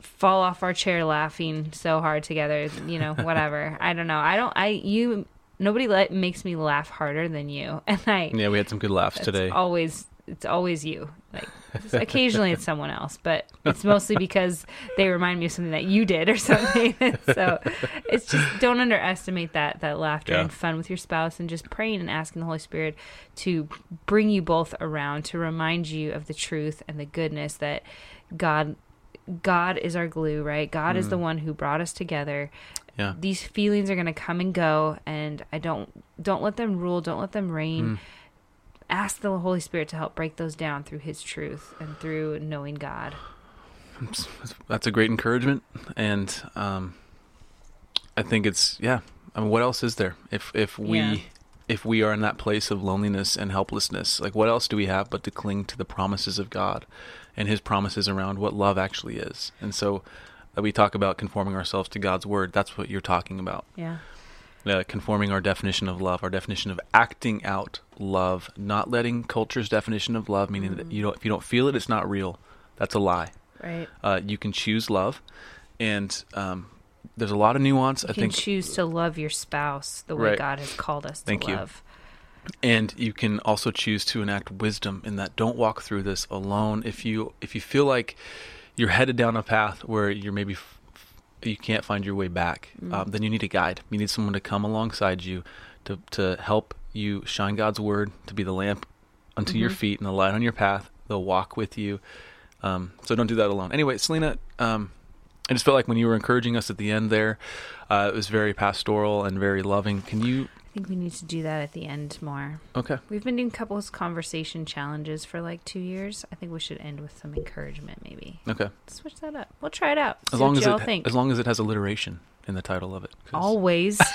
Speaker 2: fall off our chair laughing so hard together you know whatever i don't know i don't i you nobody let, makes me laugh harder than you. And i
Speaker 1: yeah, we had some good laughs today.
Speaker 2: always it's always you. Like occasionally it's someone else but it's mostly because they remind me of something that you did or something. So it's just don't underestimate that that laughter
Speaker 1: Yeah.
Speaker 2: and fun with your spouse and just praying and asking the holy spirit to bring you both around to remind you of the truth and the goodness that god god is our glue right? God is the mm. one who brought us together
Speaker 1: Yeah.
Speaker 2: these feelings are going to come and go and i don't don't let them rule don't let them reign ask the holy spirit to help break those down through his truth and through knowing god
Speaker 1: That's a great encouragement, and um, I think it's yeah. I mean, what else is there? If if we
Speaker 2: Yeah.
Speaker 1: if we are in that place of loneliness and helplessness, like what else do we have but to cling to the promises of God and His promises around what love actually is? And so, uh, we talk about conforming ourselves to God's word. That's what you're talking about.
Speaker 2: yeah
Speaker 1: uh, conforming our definition of love, our definition of acting out love, not letting culture's definition of love, meaning that you don't if you don't feel it, it's not real. That's a lie.
Speaker 2: right
Speaker 1: Uh, you can choose love, and um, there's a lot of nuance.
Speaker 2: you
Speaker 1: I
Speaker 2: can
Speaker 1: think,
Speaker 2: choose to love your spouse the way
Speaker 1: Right.
Speaker 2: god has called us to
Speaker 1: Thank you.
Speaker 2: love
Speaker 1: and you can also choose to enact wisdom in that. Don't walk through this alone. If you if you feel like you're headed down a path where you're maybe f- you can't find your way back, um, then you need a guide. You need someone to come alongside you to to help you shine God's word to be the lamp unto your feet and the light on your path. They'll walk with you. Um, so don't do that alone. Anyway, Selena, um, I just felt like when you were encouraging us at the end there, uh, it was very pastoral and very loving. Can you?
Speaker 2: I think we need to do that at the end more
Speaker 1: Okay.
Speaker 2: we've been doing couples conversation challenges for like two years i think we should end with some encouragement maybe
Speaker 1: Okay.
Speaker 2: switch that up we'll try it out
Speaker 1: As long as it
Speaker 2: think
Speaker 1: as long as it has alliteration in the title of it.
Speaker 2: always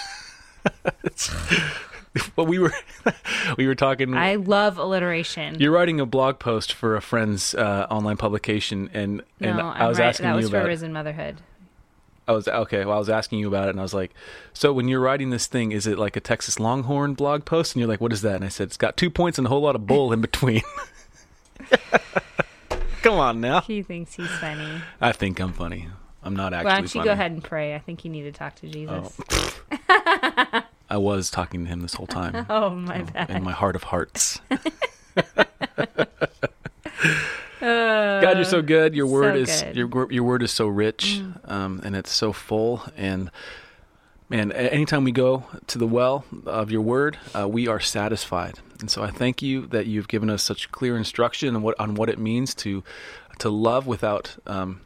Speaker 1: Well, we were we were talking.
Speaker 2: i love alliteration
Speaker 1: you're writing a blog post for a friend's uh, online publication, and and
Speaker 2: no,
Speaker 1: I was
Speaker 2: right.
Speaker 1: asking
Speaker 2: that
Speaker 1: you
Speaker 2: was for
Speaker 1: about.
Speaker 2: risen motherhood
Speaker 1: I was okay. Well, I was asking you about it, and I was like, "So when you're writing this thing, is it like a Texas Longhorn blog post?" And you're like, "What is that?" And I said, "It's got two points and a whole lot of bull in between." Come on now.
Speaker 2: He thinks he's funny.
Speaker 1: I think I'm funny. I'm not actually.
Speaker 2: Why don't you
Speaker 1: funny.
Speaker 2: go ahead and pray? I think you need to talk to oh. Jesus.
Speaker 1: I was talking to him this whole time.
Speaker 2: Oh, my oh, bad.
Speaker 1: in my heart of hearts.
Speaker 2: Uh,
Speaker 1: God, you're so good. Your word
Speaker 2: so
Speaker 1: is
Speaker 2: good. Mm.
Speaker 1: your your word is so rich, um, and it's so full. And man, anytime we go to the well of your word, uh, we are satisfied. And so I thank you that you've given us such clear instruction on what on what it means to to love without um,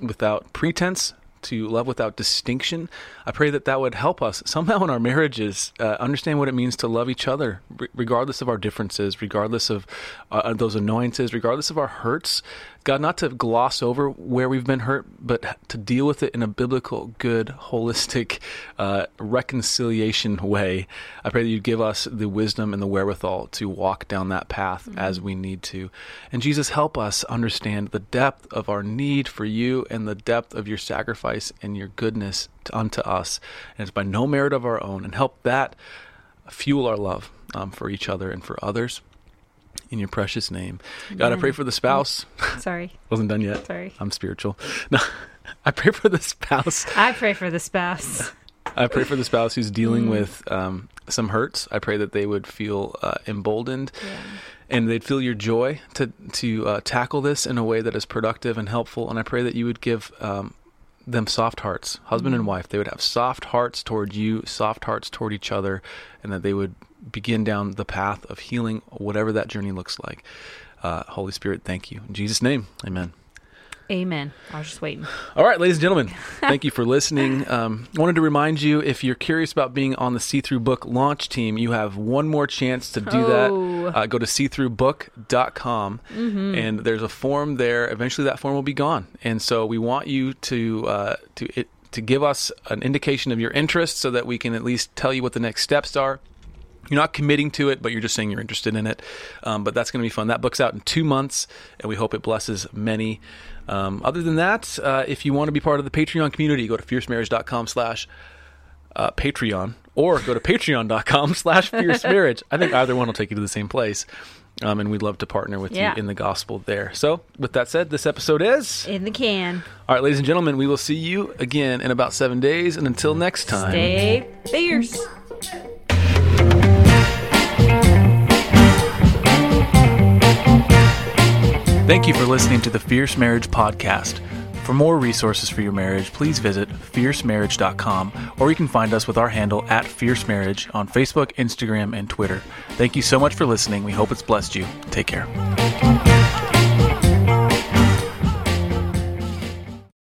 Speaker 1: without pretense. To love without distinction. I pray that that would help us somehow in our marriages uh, understand what it means to love each other, re- regardless of our differences, regardless of uh, those annoyances, regardless of our hurts. God, not to gloss over where we've been hurt, but to deal with it in a biblical, good, holistic, uh, reconciliation way. I pray that you give us the wisdom and the wherewithal to walk down that path as we need to. And Jesus, help us understand the depth of our need for you and the depth of your sacrifice and your goodness to, unto us. And it's by no merit of our own. And help that fuel our love um, for each other and for others. In your precious name. God, I pray for the spouse.
Speaker 2: Sorry.
Speaker 1: Wasn't done yet.
Speaker 2: Sorry.
Speaker 1: I'm spiritual. No, I pray for the spouse.
Speaker 2: I pray for the spouse.
Speaker 1: I pray for the spouse who's dealing
Speaker 2: Mm.
Speaker 1: with um, some hurts. I pray that they would feel uh, emboldened and they'd feel your joy to to uh, tackle this in a way that is productive and helpful. And I pray that you would give um, them soft hearts, husband
Speaker 2: Mm.
Speaker 1: and wife. They would have soft hearts toward you, soft hearts toward each other, and that they would begin down the path of healing, whatever that journey looks like. Uh, Holy Spirit, thank you in Jesus' name, Amen.
Speaker 2: Amen. I was just waiting.
Speaker 1: All right, ladies and gentlemen, thank you for listening. Um, I wanted to remind you if you're curious about being on the See Through Book launch team, you have one more chance to do
Speaker 2: Oh.
Speaker 1: that. Uh, go to seethroughbook.com, and there's a form there. Eventually, that form will be gone, and so we want you to uh, to it, to give us an indication of your interest, so that we can at least tell you what the next steps are. You're not committing to it, but you're just saying you're interested in it. Um, but that's going to be fun. That book's out in two months, and we hope it blesses many. Um, other than that, uh, if you want to be part of the Patreon community, go to fiercemarriage.com slash uh, Patreon or go to patreon.com slash fierce marriage. I think either one will take you to the same place. Um, and we'd love to partner with
Speaker 2: Yeah.
Speaker 1: you in the gospel there. So, with that said, this episode is.
Speaker 2: In the can.
Speaker 1: All right, ladies and gentlemen, we will see you again in about seven days. And until next time.
Speaker 2: Stay fierce.
Speaker 1: Thank you for listening to the Fierce Marriage Podcast. For more resources for your marriage, please visit fiercemarriage.com or you can find us with our handle at Fierce Marriage on Facebook, Instagram, and Twitter. Thank you so much for listening. We hope it's blessed you. Take care.